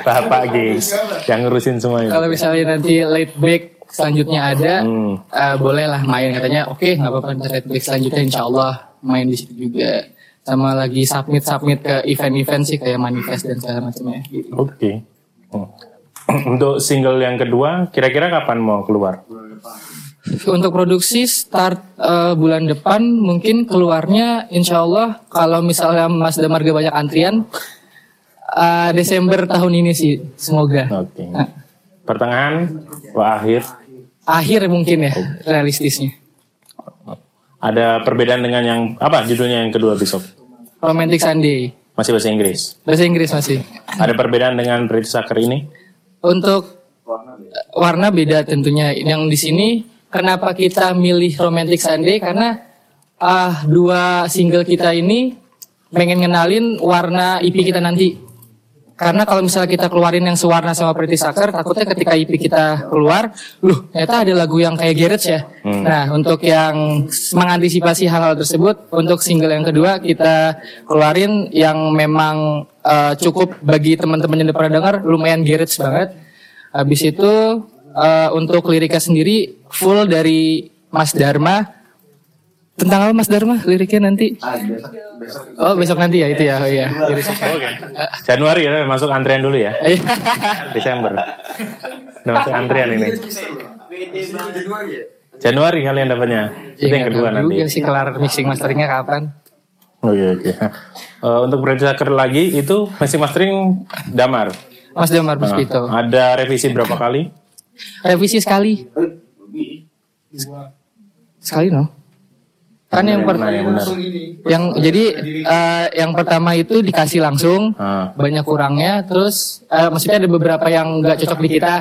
Bapak guys, yang ngurusin semuanya. kalau misalnya nanti late break selanjutnya ada Hmm. eh, boleh lah main katanya oke nggak apa-apa break selanjutnya insya Allah main di situ juga sama lagi submit submit ke event-event sih kayak manifest dan segala macamnya gitu. Oke. Hmm. Untuk single yang kedua, kira-kira kapan mau keluar? Untuk produksi start eh, bulan depan mungkin keluarnya insya Allah kalau misalnya Mas Damarga banyak antrian eh, Desember tahun ini sih semoga Oke. Pertengahan, wah akhir. Akhir mungkin ya realistisnya. Ada perbedaan dengan yang apa judulnya yang kedua besok? Romantic Sunday. Masih bahasa Inggris. bahasa Inggris masih. Ada perbedaan dengan Pretty Sucker ini? untuk eh, warna beda tentunya. Yang di sini kenapa kita milih Romantic Sunday? Karena ah dua single kita ini pengen ngenalin warna EP kita nanti karena kalau misalnya kita keluarin yang sewarna sama Pretty Sucker, takutnya ketika EP kita keluar, loh ternyata ada lagu yang kayak Garage ya. Nah untuk yang mengantisipasi hal-hal tersebut, untuk single yang kedua kita keluarin yang memang eh, cukup bagi teman-teman yang udah pernah dengar, lumayan Garage banget. Habis itu eh, untuk liriknya sendiri full dari Mas Dharma. Tentang apa Mas Dharma liriknya nanti? Oh besok nanti ya itu ya, oh iya. Oke. Januari ya masuk antrian dulu ya. Iya. Desember. Udah masuk antrian ini. Januari kalian dapatnya. Itu yang kedua Iya, nanti. Juga sih kelar mixing masteringnya kapan? Oke oke. Eh, untuk Brandsaker lagi itu masih mastering Damar. Mas Damar Nah, Puspito. ada revisi berapa kali? Revisi sekali. Sekali no? Kan yang yang pertama benar. yang jadi eh, yang pertama itu dikasih langsung. Ah. banyak kurangnya. Terus eh, maksudnya ada beberapa yang nggak cocok di kita.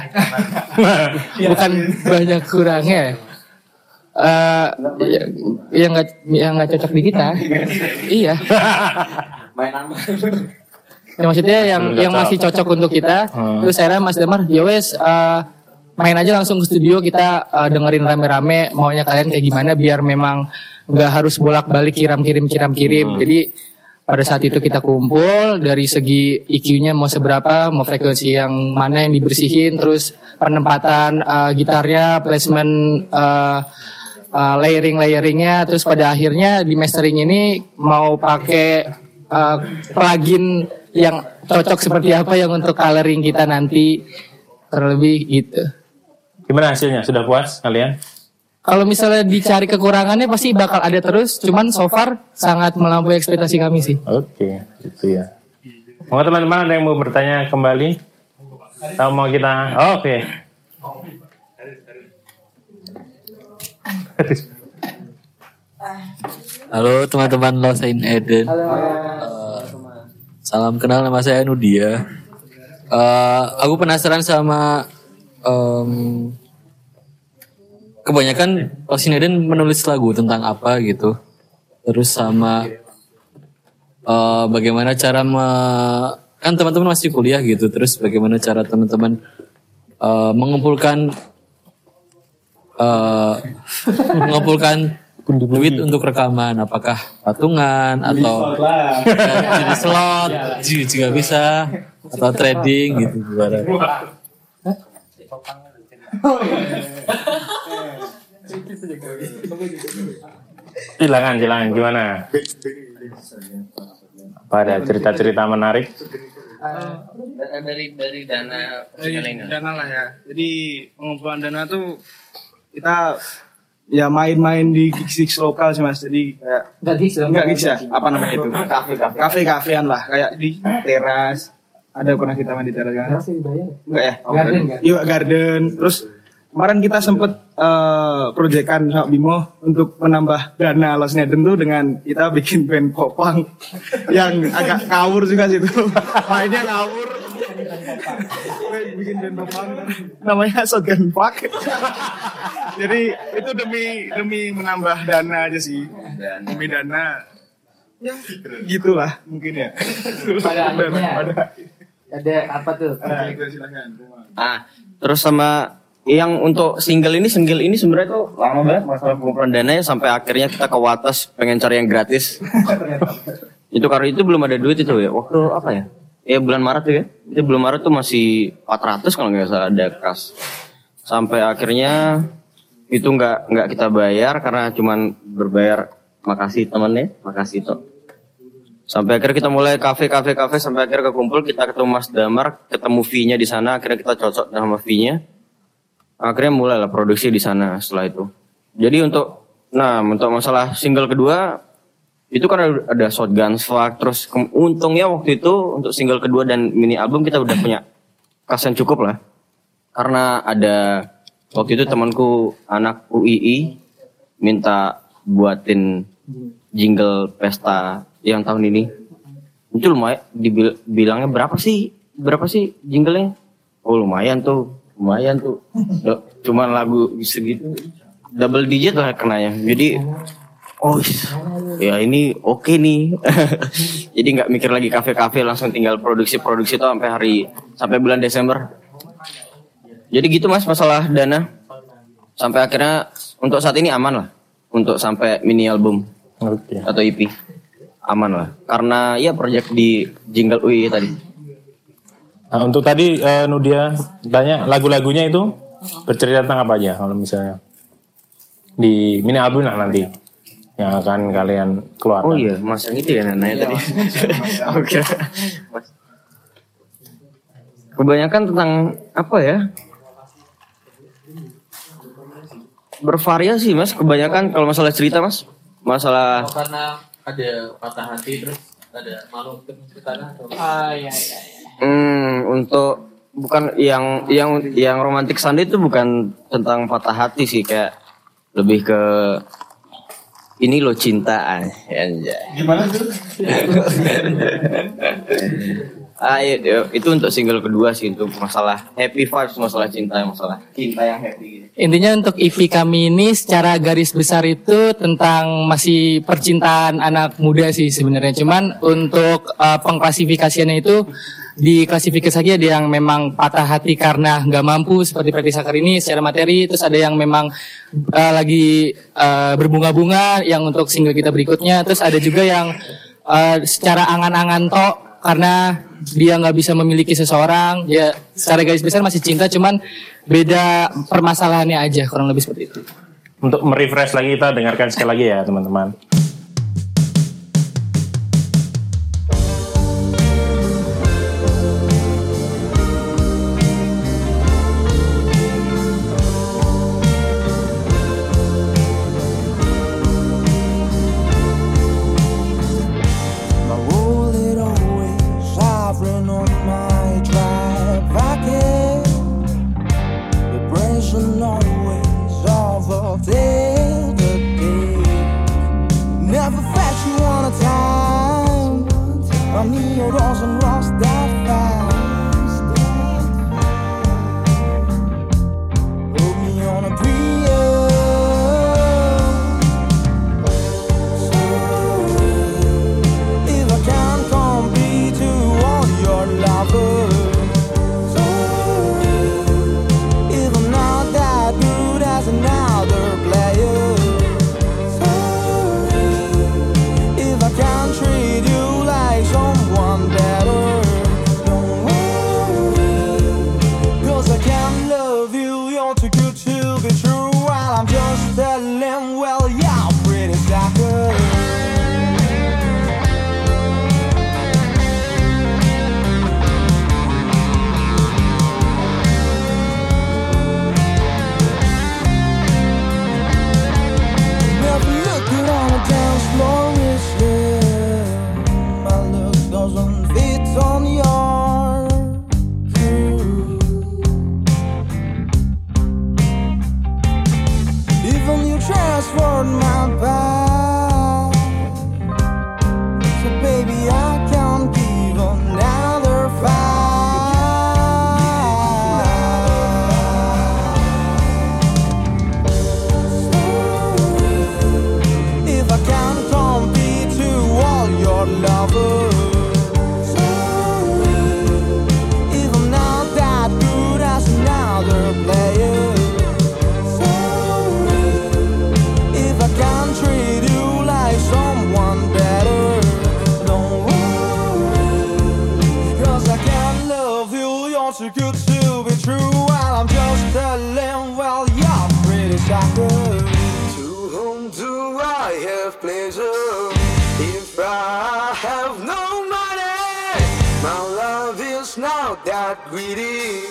Bukan banyak kurangnya. Ya- yang nggak yang nggak cocok di kita. Iya. Ya, maksudnya yang Nggak yang masih cocok. untuk kita. Hmm. Terus saya Mas Damar, ya wes eh, main aja langsung ke studio. Kita eh, dengerin rame-rame. Maunya kalian kayak gimana biar memang nggak harus bolak-balik kirim-kirim kirim-kirim. Jadi pada saat itu kita kumpul dari segi EQ-nya mau seberapa, mau frekuensi yang mana yang dibersihin, terus penempatan eh, gitarnya, placement uh, layering layeringnya terus pada akhirnya di mastering ini mau pakai uh, plugin yang cocok seperti apa yang untuk coloring kita nanti terlebih gitu. Gimana hasilnya? Sudah puas kalian? Kalau misalnya dicari kekurangannya pasti bakal ada terus, cuman so far sangat melampaui ekspektasi kami sih. Oke, itu ya. Mau teman-teman ada yang mau bertanya kembali? Atau mau kita? Oh, Oke. Halo teman-teman Lost in Eden. Eh, salam kenal nama saya Nudia. Eh, aku penasaran sama em, kebanyakan Lost in Eden menulis lagu tentang apa gitu. Terus sama eh, bagaimana cara me, kan teman-teman masih kuliah gitu. Terus bagaimana cara teman-teman eh, mengumpulkan eh, mengumpulkan duit untuk rekaman apakah patungan atau jadi slot ju- juga bisa atau trading gitu Silakan, silakan. Gimana? Apa ada cerita-cerita menarik? dari dari dana Dari dana lah ya. Jadi pengumpulan dana tuh kita ya main-main di gigs lokal sih mas. Jadi kayak gigs dong. enggak gigs ya? Apa namanya itu? Kafe kafe. Kafe kafean lah kayak di teras. Ada pernah kita main di teras kan? Enggak ya? Garden, kan? Iya garden. Terus kemarin kita sempet eh proyekan sama Bimo untuk menambah dana Los Neden tuh dengan kita bikin band popang yang agak ngawur juga sih itu. Mainnya ngawur. bikin band popang namanya Shotgun Park. Jadi itu demi demi menambah dana aja sih. Demi dana ya gitulah mungkin ya. Pada Ada apa tuh? Ah, terus sama yang untuk single ini single ini sebenarnya tuh lama banget masalah pengumpulan dananya sampai akhirnya kita ke Watas pengen cari yang gratis. itu karena itu belum ada duit itu ya. Waktu apa ya? Ya bulan Maret tuh ya. Itu bulan Maret tuh masih 400 kalau nggak salah ada kas. Sampai akhirnya itu nggak nggak kita bayar karena cuman berbayar makasih temennya, makasih toh. Sampai akhirnya kita mulai kafe kafe kafe sampai akhirnya kekumpul kita ketemu Mas Damar, ketemu V-nya di sana, akhirnya kita cocok sama V-nya. Akhirnya mulailah produksi di sana setelah itu. Jadi untuk nah untuk masalah single kedua itu kan ada, shotgun fuck terus untungnya waktu itu untuk single kedua dan mini album kita udah punya kas yang cukup lah. Karena ada waktu itu temanku anak UII minta buatin jingle pesta yang tahun ini itu lumayan dibilangnya berapa sih berapa sih jinglenya oh lumayan tuh lumayan tuh. Cuman lagu segitu double digit lah kenanya. Jadi oh ya ini oke nih. Jadi nggak mikir lagi kafe-kafe langsung tinggal produksi-produksi itu sampai hari sampai bulan Desember. Jadi gitu mas masalah dana. Sampai akhirnya untuk saat ini aman lah. Untuk sampai mini album Oke. atau EP aman lah. Karena ya project di Jingle UI tadi Nah, untuk tadi eh, Nudia tanya lagu-lagunya itu bercerita tentang apa aja kalau misalnya di mini album lah nanti yang akan kalian keluarkan. oh iya mas yang itu ya nanya tadi oke Mas. kebanyakan tentang apa ya bervariasi mas kebanyakan kalau masalah cerita mas masalah karena ada patah hati terus ada malu untuk menceritakan atau Ah iya iya. Hmm, untuk bukan yang yang yang romantik Sunday itu bukan tentang patah hati sih kayak lebih ke ini lo cinta anjay. Gimana tuh? Ah, iya, iya, itu untuk single kedua sih untuk masalah happy vibes, masalah cinta, masalah cinta yang happy. gitu. Intinya untuk EP kami ini secara garis besar itu tentang masih percintaan anak muda sih sebenarnya. Cuman untuk uh, pengklasifikasiannya itu diklasifikasi lagi ada yang memang patah hati karena nggak mampu seperti Preti Sakar ini secara materi. Terus ada yang memang uh, lagi uh, berbunga-bunga yang untuk single kita berikutnya. Terus ada juga yang uh, secara angan-angan tok karena dia nggak bisa memiliki seseorang ya secara garis besar masih cinta cuman beda permasalahannya aja kurang lebih seperti itu Untuk merefresh lagi kita dengarkan sekali lagi ya teman-teman. My not greedy.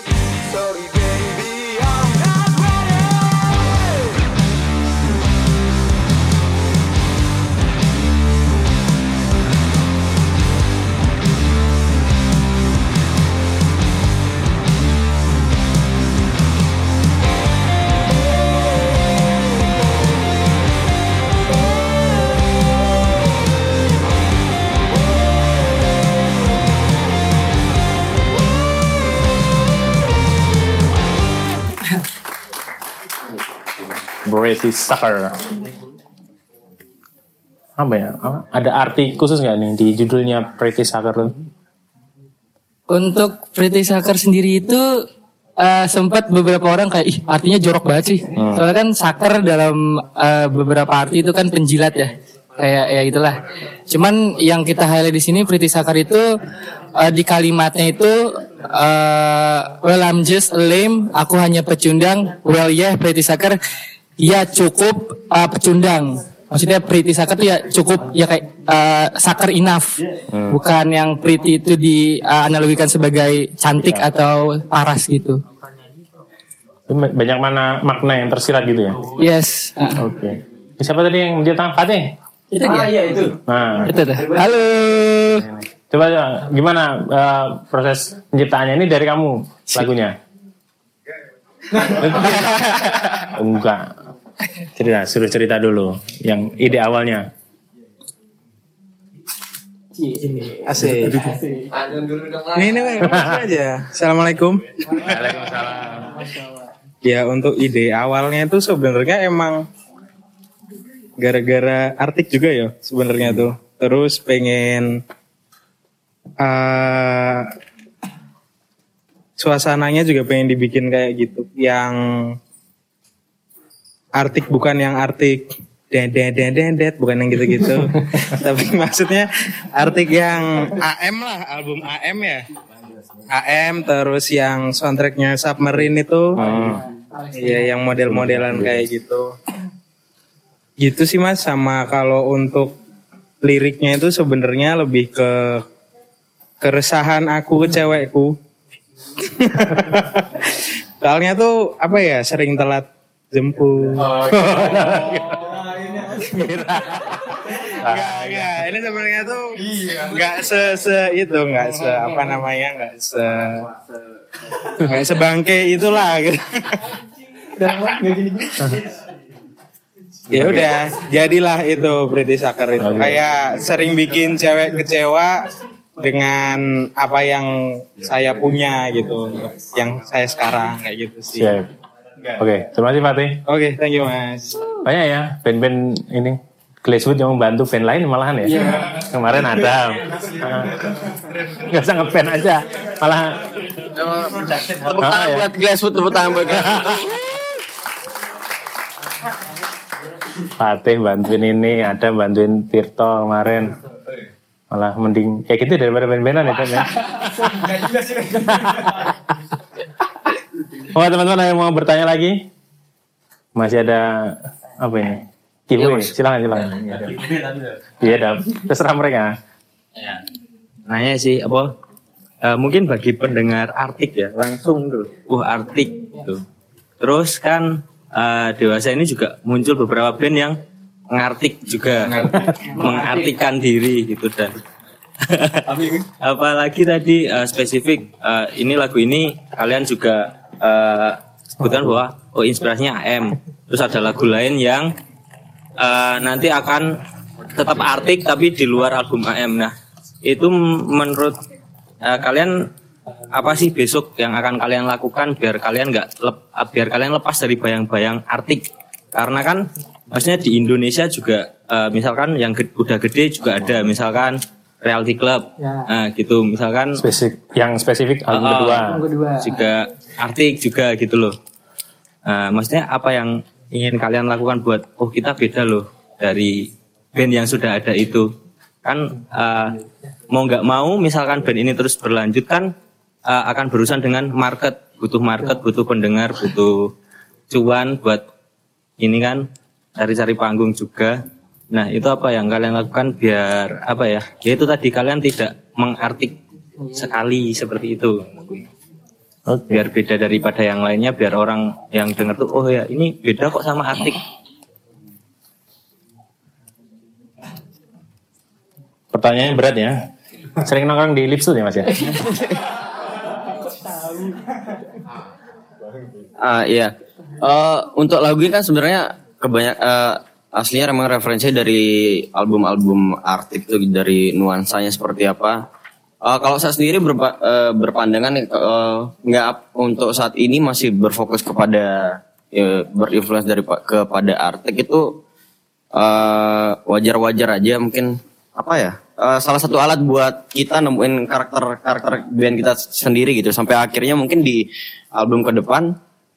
Pretty Sucker. apa ya? Ada arti khusus nggak nih di judulnya Pretty Sucker tuh? Untuk Pretty Sucker sendiri itu eh, sempat beberapa orang kayak ih artinya jorok banget sih. Soalnya kan sucker dalam eh, beberapa arti itu kan penjilat ya. Kayak ya itulah. Cuman yang kita highlight di sini Pretty Sucker itu eh, di kalimatnya itu eh, well I'm just a lame, aku hanya pecundang. Well yeah Pretty Sucker ya cukup eh, pecundang. Maksudnya pretty sucker tuh ya cukup ya kayak eh, sucker enough. Bukan yang pretty itu dianalogikan sebagai cantik atau paras gitu. Banyak mana makna yang tersirat gitu ya? Yes. ah. Oke. Siapa tadi yang menjadi tangan Fatih? Itu dia. iya itu. Nah, Itu tuh. Halo. coba ya, gimana eh, proses penciptaannya ini dari kamu lagunya? Enggak. Cerita, suruh cerita dulu yang ide awalnya. Asik. Ini ini Bang, langsung aja. Assalamualaikum. Waalaikumsalam. Ya untuk ide awalnya itu sebenarnya emang gara-gara artik juga ya sebenarnya tuh. Terus pengen eh suasananya juga pengen dibikin kayak gitu. Yang artik bukan yang artik den bukan yang gitu-gitu. Tapi maksudnya artik yang AM lah, album AM ya. AM terus yang soundtracknya Submarine itu. Iya, yang model-modelan kayak gitu. Gitu sih Mas sama kalau untuk liriknya itu sebenarnya lebih ke keresahan aku ke cewekku. Soalnya tuh apa ya sering telat jemput. Enggak, enggak. Ini sebenarnya tuh enggak se, se itu, enggak se apa namanya, enggak se enggak sebangke itulah gitu. ya udah, jadilah itu Pretty Sucker itu. Kayak sering bikin cewek kecewa dengan apa yang saya punya gitu, yang saya sekarang kayak gitu sih. Siap. Oke, terima kasih Fatih. Oke, thank you Mas. Banyak ya band-band ini Glasswood yang membantu band lain malahan ya. Kemarin ada. Ah. Nggak usah ngeband aja. Malah Tepuk tangan ya. buat Glasswood, tepuk tangan buat. Fatih bantuin ini, ada bantuin Tirto kemarin. Malah mending kayak gitu daripada band-bandan ya. Tan, ya. Oh teman-teman ada yang mau bertanya lagi? Masih ada apa ini? Giveaway, silakan silakan. Iya, ada. Terserah mereka. Nanya sih apa? eh, mungkin bagi pendengar Artik ya langsung tuh, wah Artik tuh. Terus kan eh, dewasa ini juga muncul beberapa band yang ngartik juga, mengartikan diri gitu dan apalagi tadi eh, spesifik eh, ini lagu ini kalian juga eh, sebutkan bahwa oh inspirasinya AM. Terus ada lagu lain yang eh, nanti akan tetap Artik tapi di luar album AM. Nah itu m- menurut eh, kalian apa sih besok yang akan kalian lakukan biar kalian nggak lep- biar kalian lepas dari bayang-bayang Artik karena kan maksudnya di Indonesia juga eh, misalkan yang ge- udah gede juga ada misalkan Reality Club Ya. nah gitu misalkan Spesifik, yang spesifik album kedua. Album kedua. juga Artik juga gitu loh. Nah, maksudnya apa yang ingin kalian lakukan buat oh kita beda loh dari band yang sudah ada itu? Kan uh, mau nggak mau misalkan band ini terus berlanjut kan uh, akan berurusan dengan market. Butuh market butuh pendengar butuh cuan buat ini kan cari-cari panggung juga. Nah itu apa yang kalian lakukan biar apa ya ya itu tadi kalian tidak mengartik sekali seperti itu biar beda daripada yang lainnya biar orang yang dengar tuh oh ya ini beda kok sama artik Pertanyaannya berat ya. Sering nongkrong di Lipsul ya mas ya? Ah iya. Eh, untuk lagu ini kan sebenarnya kebanyak eh, aslinya memang referensi dari album-album Artik tuh dari nuansanya seperti apa. Eh, kalau saya sendiri berpa- eh, berpandangan eh, nggak untuk saat ini masih berfokus kepada eh, berinfluence dari kepada Artik itu wajar-wajar aja mungkin. Apa ya? Eh, salah satu alat buat kita nemuin karakter karakter band kita sendiri gitu. Sampai akhirnya mungkin di album ke depan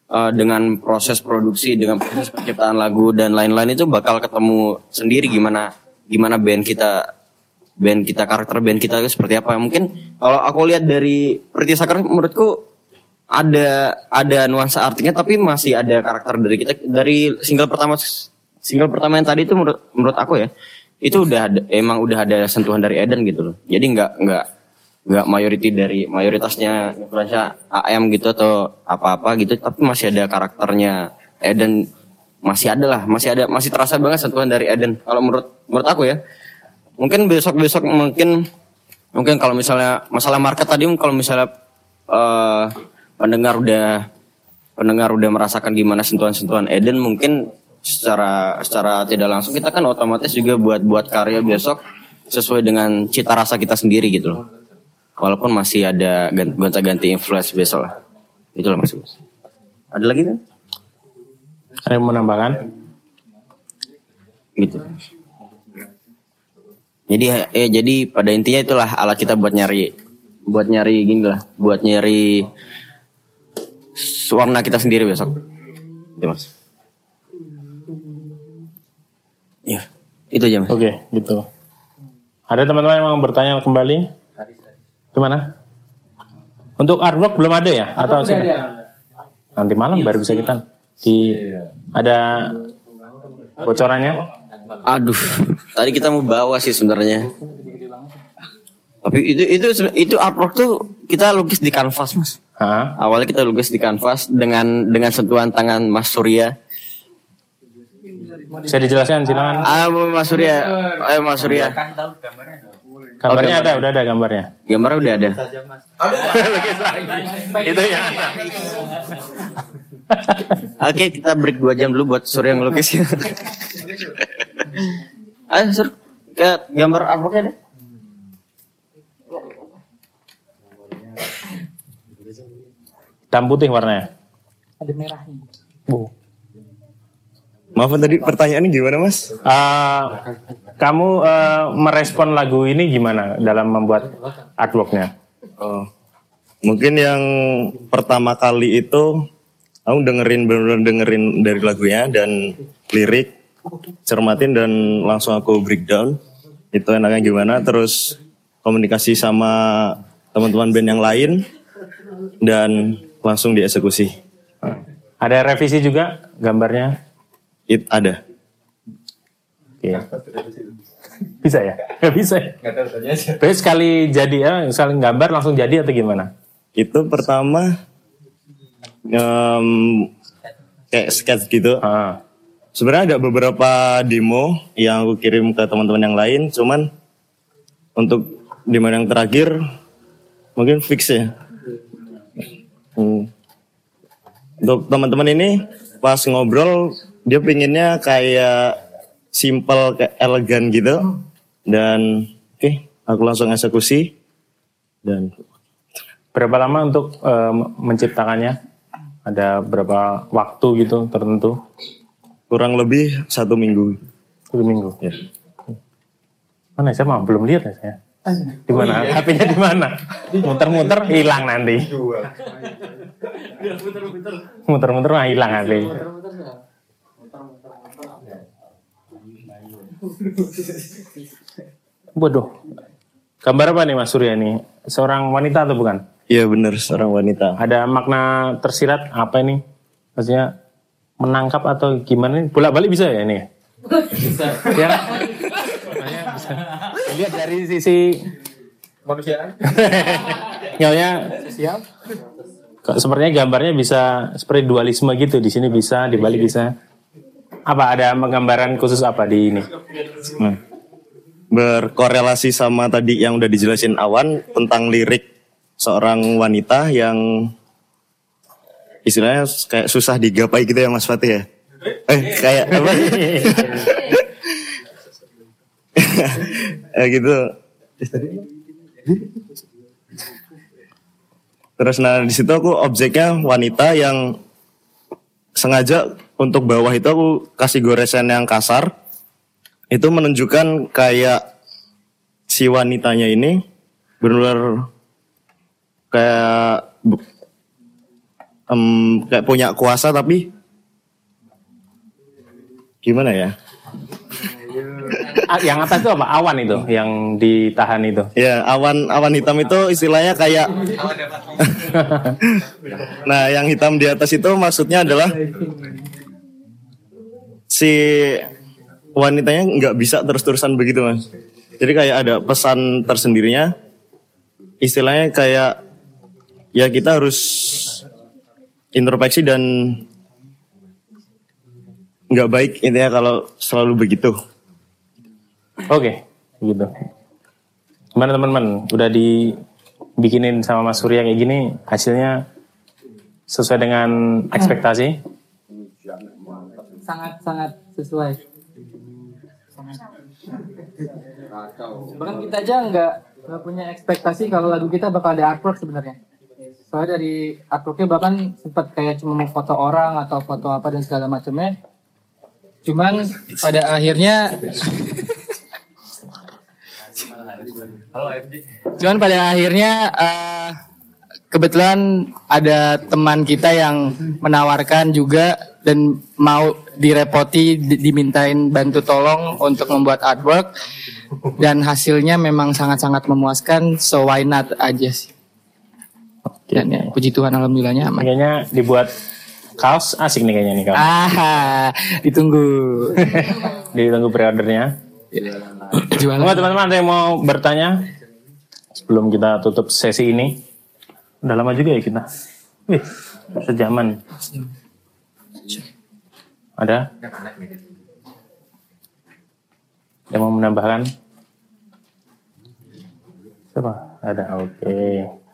eh, dengan proses produksi dengan proses penciptaan lagu dan lain-lain itu bakal ketemu sendiri gimana gimana band kita band kita karakter band kita itu seperti apa. Mungkin kalau aku lihat dari Pretty Sucker menurutku ada ada nuansa artinya tapi masih ada karakter dari kita. Dari single pertama single pertama yang tadi itu menurut menurut aku ya itu udah ada, emang udah ada sentuhan dari Eden gitu loh. Jadi nggak nggak nggak mayoriti dari mayoritasnya influensa AM gitu atau apa-apa gitu tapi masih ada karakternya Eden. Masih ada lah masih ada masih terasa banget sentuhan dari Eden. Kalau menurut menurut aku ya mungkin besok besok mungkin mungkin kalau misalnya masalah market tadi kalau misalnya eh, pendengar udah pendengar udah merasakan gimana sentuhan-sentuhan Eden mungkin secara secara tidak langsung kita kan otomatis juga buat buat karya besok sesuai dengan cita rasa kita sendiri gitu loh. Walaupun masih ada gan- gonta-ganti influence besok lah. Itu lah maksud ada lagi kan? Ada yang mau menambahkan? gitu jadi eh jadi pada intinya itulah alat kita buat nyari buat nyari gini lah buat nyari warna kita sendiri besok itu mas ya itu aja mas Oke, gitu. Ada teman-teman yang mau bertanya kembali? Gimana? Untuk artwork belum ada ya? Atau ada. nanti malam baru bisa kita di ada bocorannya? Aduh. Tadi kita mau bawa sih sebenarnya. Tapi itu itu itu artwork tuh kita lukis di kanvas mas. Hah? awalnya kita lukis di kanvas dengan dengan sentuhan tangan Mas Surya. Bisa dijelaskan silakan. ah Mas Surya. Eh Mas Surya. Gambarnya ada, udah ada gambarnya. gambarnya udah ada. Itu ya. Oke, kita break 2 jam dulu buat Surya ngelukis. Ayo, Sur. Ke gambar artworknya deh. Hitam putih warnanya. Ada merahnya. Bu. Maaf tadi pertanyaannya gimana mas? Eh, kamu eh, merespon lagu ini gimana dalam membuat artworknya? Oh, mungkin yang pertama kali itu aku dengerin bener-bener dengerin dari lagunya dan lirik, cermatin dan langsung aku breakdown. Itu enaknya gimana? Terus komunikasi sama teman-teman band yang lain dan langsung dieksekusi. Ada revisi juga gambarnya? It ada. Oke. Bisa ya? Gak bisa ya? Terus sekali jadi ya, sekali gambar langsung jadi atau gimana? Itu pertama em, kayak sketch gitu. Ah. Sebenarnya ada beberapa demo yang aku kirim ke teman-teman yang lain, cuman untuk demo yang terakhir mungkin fix ya. Hmm. Untuk teman-teman ini pas ngobrol dia pinginnya kayak simple kayak elegan gitu dan oke aku langsung eksekusi dan Berapa lama untuk eh, menciptakannya? Ada berapa waktu gitu tertentu? kurang lebih satu minggu. Satu minggu. Ya. Mana saya mah belum lihat ya saya. Di mana? HP-nya di mana? Muter-muter hilang nanti. Muter-muter mah hilang HP. Bodoh. Gambar apa nih Mas Surya ini? Seorang wanita atau bukan? Iya benar seorang wanita. Ada makna tersirat apa ini? Maksudnya menangkap atau gimana? nih? Bolak-balik bisa ya ini? Bisa. Ya. Bisa. Lihat dari sisi Manusia. Nyonya siap. Kok sepertinya gambarnya bisa seperti dualisme gitu. Di sini bisa, di balik bisa. Apa ada penggambaran khusus apa di ini? Hmm. Berkorelasi sama tadi yang udah dijelasin Awan tentang lirik seorang wanita yang istilahnya kayak susah digapai gitu ya Mas Fatih ya. Eh kayak apa? eh gitu. Terus nah di situ aku objeknya wanita yang sengaja untuk bawah itu aku kasih goresan yang kasar itu menunjukkan kayak si wanitanya ini benar kayak em, kayak punya kuasa tapi gimana ya? Ah, yang atas itu apa? Awan itu, yang ditahan itu. Ya, awan awan hitam itu istilahnya kayak Nah, yang hitam di atas itu maksudnya adalah si wanitanya nggak bisa terus-terusan begitu, Mas. Jadi kayak ada pesan tersendirinya. Istilahnya kayak ya kita harus introspeksi dan nggak baik intinya kalau selalu begitu. Oke, gitu. Gimana teman-teman? Udah dibikinin sama Mas Surya kayak gini, hasilnya sesuai dengan ekspektasi? sangat sangat sesuai. Bahkan kita aja nggak nggak punya ekspektasi kalau lagu kita bakal ada artwork sebenarnya. Soalnya dari artworknya bahkan sempat kayak cuma mau foto orang atau foto apa dan segala macamnya. Cuman pada akhirnya Cuman pada akhirnya eh, kebetulan ada teman kita yang menawarkan juga dan mau direpoti di- dimintain bantu tolong untuk membuat artwork dan hasilnya memang sangat-sangat memuaskan so why not aja sih. Dan ya, puji Tuhan alhamdulillahnya aman. Kayaknya dibuat kaos asik nih kayaknya nih kaos. Ah, ditunggu. Ditunggu pre-ordernya. Jualan. Semua teman-teman ada yang mau bertanya sebelum kita tutup sesi ini? Udah lama juga ya kita. Wih, sejaman. Ada? Yang mau menambahkan? Siapa? Ada, oke.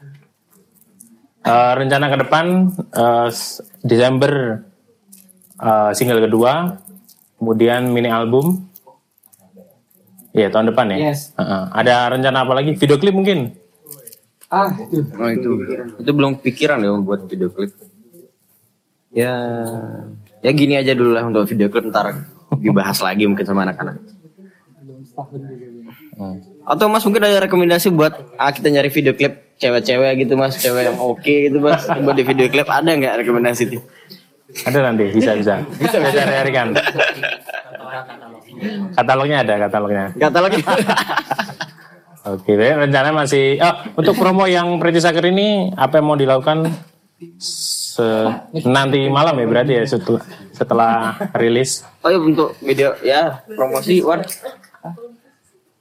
Eh, rencana ke depan eh, s- Desember eh, single kedua, kemudian mini album. Iya tahun depan ya. Yes. Heeh. Ada rencana apa lagi? Video klip mungkin? Ah, Oh itu itu belum pikiran ya buat video klip. Ya ya gini aja dulu lah untuk video klip ntar dibahas lagi mungkin sama anak-anak. Atau mas mungkin ada rekomendasi buat ah, kita nyari video klip cewek-cewek gitu mas, cewek yang oke gitu mas buat di video klip ada nggak rekomendasi tuh? Ada nanti bisa bisa. Bisa bisa carikan. Katalognya ada katalognya. Katalognya. Oke, jadi rencana masih. Oh, untuk promo yang Pretty Saker ini apa yang mau dilakukan se- nanti malam ya berarti ya setelah setelah rilis. Oh iya untuk video ya promosi Wan.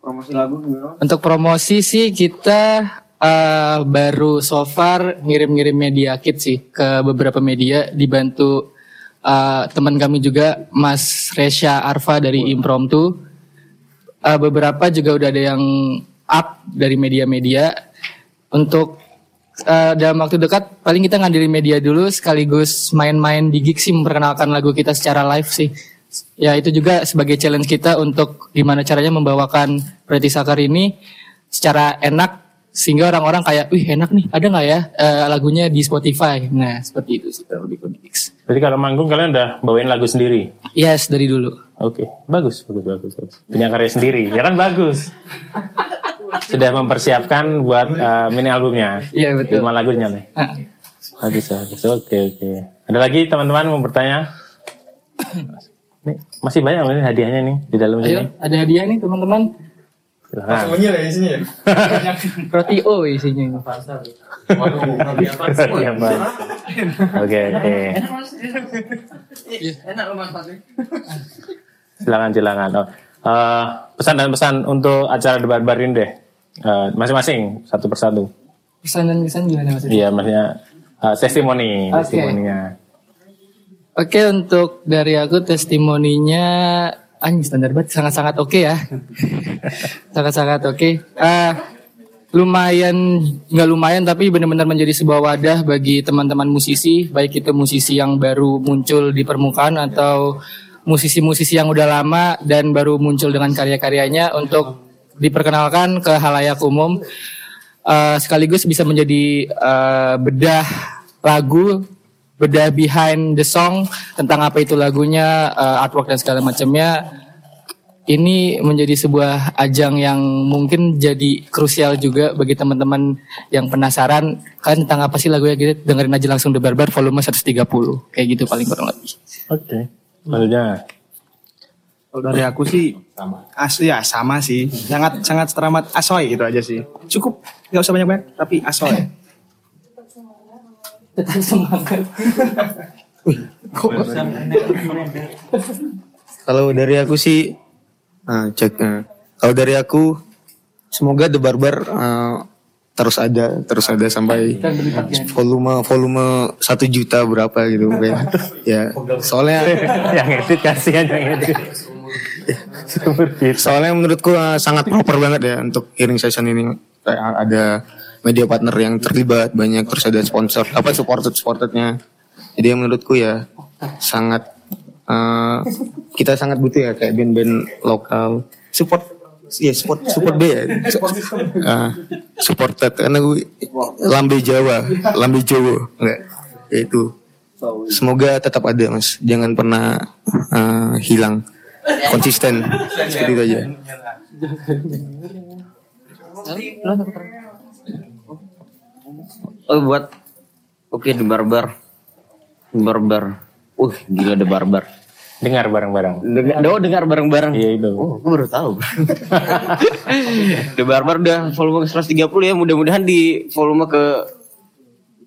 Promosi lagu gimana? Untuk promosi sih kita eh, baru so far ngirim-ngirim media kit sih ke beberapa media dibantu eh, teman kami juga Mas Resya Arfa dari Impromptu. Eh, beberapa juga udah ada yang up dari media-media untuk eh, dalam waktu dekat paling kita ngandelin media dulu sekaligus main-main di gig sih memperkenalkan lagu kita secara live sih. Ya itu juga sebagai challenge kita untuk gimana caranya membawakan Pretty Sakar ini secara enak sehingga orang-orang kayak, wih enak nih, ada nggak ya eh, lagunya di Spotify? Nah seperti itu sih lebih gigs. Jadi kalau manggung kalian udah bawain lagu sendiri. Yes dari dulu. Oke, bagus, bagus, bagus, bagus. Punya karya sendiri, ya kan bagus. Sudah mempersiapkan buat eh, mini albumnya. Iya, betul. Lima lagunya nih. Ah. Bagus, bagus. Oke, oke. Ada lagi teman-teman mau bertanya? Nih, masih banyak ini hadiahnya nih di dalam Ayo sini. ada hadiah nih teman-teman. Silakan. Semuanya lah isinya ya. Roti O isinya ini. Iya, Pak. Oke, oke. Enak loh Mas Fatih. Silakan, silakan. Oh, eh, pesan dan pesan untuk acara debat bar ini deh. Eh, masing-masing satu persatu. Pesan dan kesan gimana Mas? Iya, maksudnya eh, testimoni, Oke. testimoninya. Oke untuk dari aku testimoninya anjing standar banget sangat-sangat oke ya. sangat-sangat oke. Ah, lumayan nggak lumayan tapi benar-benar menjadi sebuah wadah bagi teman-teman musisi baik itu musisi yang baru muncul di permukaan atau musisi-musisi yang udah lama dan baru muncul dengan karya-karyanya untuk diperkenalkan ke halayak umum Eh, sekaligus bisa menjadi eh, bedah lagu bedah behind the song tentang apa itu lagunya, eh, artwork dan segala macamnya. ini menjadi sebuah ajang yang mungkin jadi krusial juga bagi teman-teman yang penasaran kan tentang apa sih lagunya gitu dengerin aja langsung The Barbar volume 130 kayak gitu paling kurang lebih. Oke. Selanjutnya. Kalau dari aku sih asli ya sama sih. Sangat sangat teramat asoy gitu aja sih. Cukup nggak usah banyak-banyak tapi asoy. Tetap semangat. Kalau dari aku sih, ah, cek. ah. kalau dari aku, semoga The Barbar ah, terus ada, terus ada sampai volume volume satu juta berapa gitu kayak. Ya, soalnya yang edit kasihan yang edit. soalnya menurutku sangat proper banget ya untuk hearing session ini. Kayak ada media partner yang terlibat banyak, terus ada sponsor apa supported supportednya. Jadi menurutku ya sangat eh, kita sangat butuh ya kayak band-band lokal support ya support support B ya Eh, supported karena gue lambe Jawa lambe Jawa enggak ya itu semoga tetap ada mas jangan pernah eh, hilang konsisten seperti itu aja Oh buat Oke The Barbar The Barbar Uh gila The Barbar Dengar bareng-bareng. Dengar, oh dengar bareng-bareng. Iya itu. Oh, gue baru tahu. The Barbar udah volume ke 130 ya. Mudah-mudahan di volume ke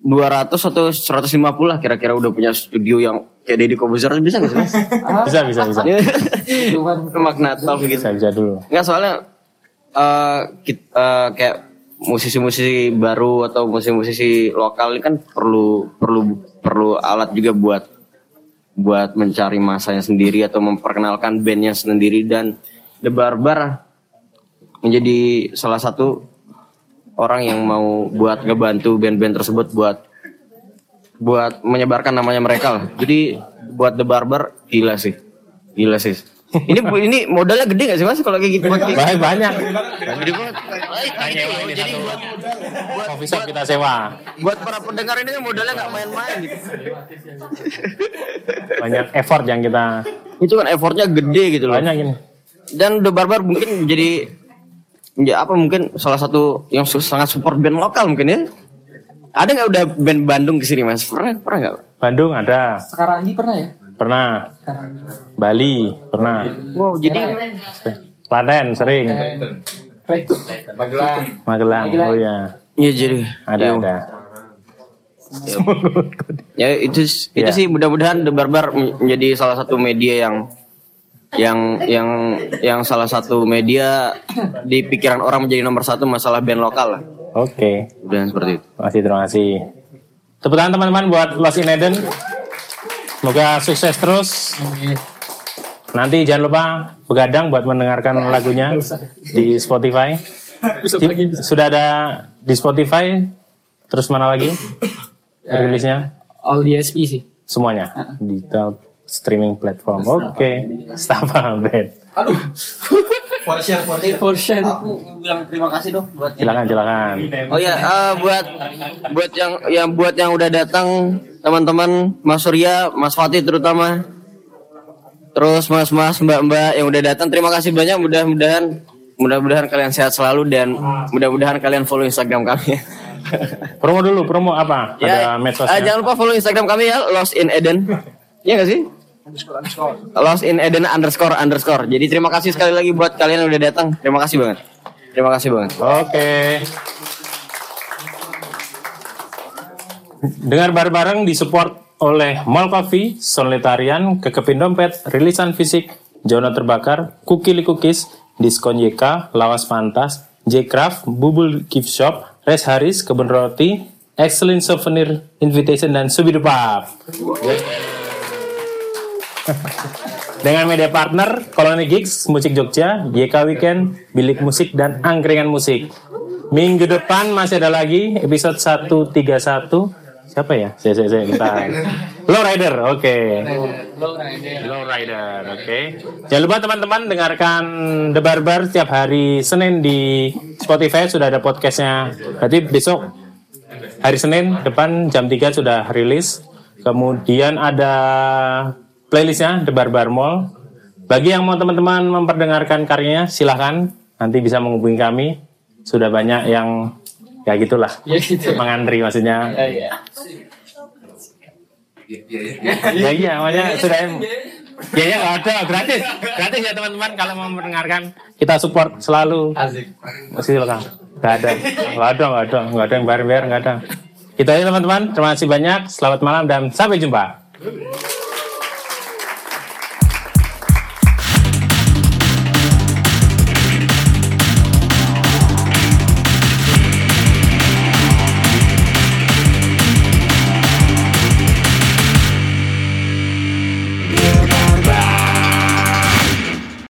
200 atau 150 lah kira-kira udah punya studio yang kayak Deddy Kobuzer bisa gak sih mas? Bisa bisa bisa. Magnatal gitu. Bisa bisa dulu. Enggak soalnya eh kit- eh, kayak musisi-musisi baru atau musisi-musisi lokal ini kan perlu perlu perlu alat juga buat buat mencari masanya sendiri atau memperkenalkan bandnya sendiri dan The Barbar menjadi salah satu orang yang mau buat ngebantu band-band tersebut buat buat menyebarkan namanya mereka lah. Jadi buat The Barbar gila sih. Gila sih. Ini ini modalnya gede gak sih Mas kalau kayak gitu? Banyak banyak. Gede banget. Jadi buat Coffee shop kita sewa. buat para pendengar ini modalnya nggak main-main gitu. Banyak effort yang kita Itu kan effortnya gede gitu loh. banyak ini. Dan The Barbar mungkin menjadi ya apa mungkin salah satu yang sangat support band lokal mungkin ya. Ada nggak udah band Bandung ke sini mas? Pernah pernah nggak? Bandung ada, Sekarang ini pernah ya? Pernah. Bali pernah. Wow jadi Klaten sering. Magelang. Oh ya. Iya jadi Ada ya, ada. ya itu itu Ya. sih mudah-mudahan The Barbar men- menjadi salah satu media yang yang yang yang salah satu media di pikiran orang menjadi nomor satu masalah band lokal lah. Oke. Dan seperti itu. Terima kasih, terima kasih. Tepuk tangan teman-teman buat Lost in Eden. Semoga sukses terus. Nanti jangan lupa begadang buat mendengarkan lagunya di Spotify. Di- Sudah ada di Spotify. Terus mana lagi? Rilisnya? All DSP sih. Semuanya. Digital streaming platform. Oke. Stop band. For share, for share. For share. Aku bilang terima kasih dong buat Silakan, silakan. Oh ya, eh, buat buat yang yang buat yang udah datang teman-teman Mas Surya, Mas Fatih terutama. Terus Mas-mas, Mbak-mbak yang udah datang terima kasih banyak mudah-mudahan mudah-mudahan kalian sehat selalu dan mudah-mudahan kalian follow Instagram kami. Promo dulu, promo apa? Ada ya, medsosnya. eh, jangan lupa follow Instagram kami ya, Lost in Eden. Iya gak sih? Lost in Eden underscore underscore. Jadi terima kasih sekali lagi buat kalian yang udah datang. Terima kasih banget. Terima kasih banget. Oke. Dengar bareng-bareng disupport oleh Mall Coffee, Solitarian, Kekepin Dompet, Rilisan Fisik, Zona Terbakar, Kukili Cookies, Diskon YK, Lawas Pantas, J-Craft, Bubul Gift Shop, Res Haris, Kebun Roti, Excellent Souvenir Invitation, dan Subidupap. Dengan media partner, Koloni Gigs, Musik Jogja, YK Weekend, Bilik Musik, dan Angkringan Musik. Minggu depan masih ada lagi episode 131. Siapa ya? Saya, saya, saya, bentar. Low Rider, oke. Low Rider, oke. Jangan lupa teman-teman dengarkan The Barbar setiap hari Senin di Spotify sudah ada podcastnya. Berarti besok hari Senin depan jam 3 sudah rilis. Kemudian ada playlistnya The Barbar Mall. Bagi yang mau teman-teman memperdengarkan karyanya, silahkan nanti bisa menghubungi kami. Sudah banyak yang ya gitulah, Ya gitu. mengantri maksudnya. Ya, ya. Ya iya, makanya sudah Ya ya nggak ada gratis, gratis ya teman-teman kalau mau mendengarkan kita support selalu. Asik. Silakan. Gak ada, gak ada, gak ada, gak ada yang bayar-bayar, gak ada. Itu aja teman-teman. Terima kasih banyak. Selamat malam dan sampai jumpa.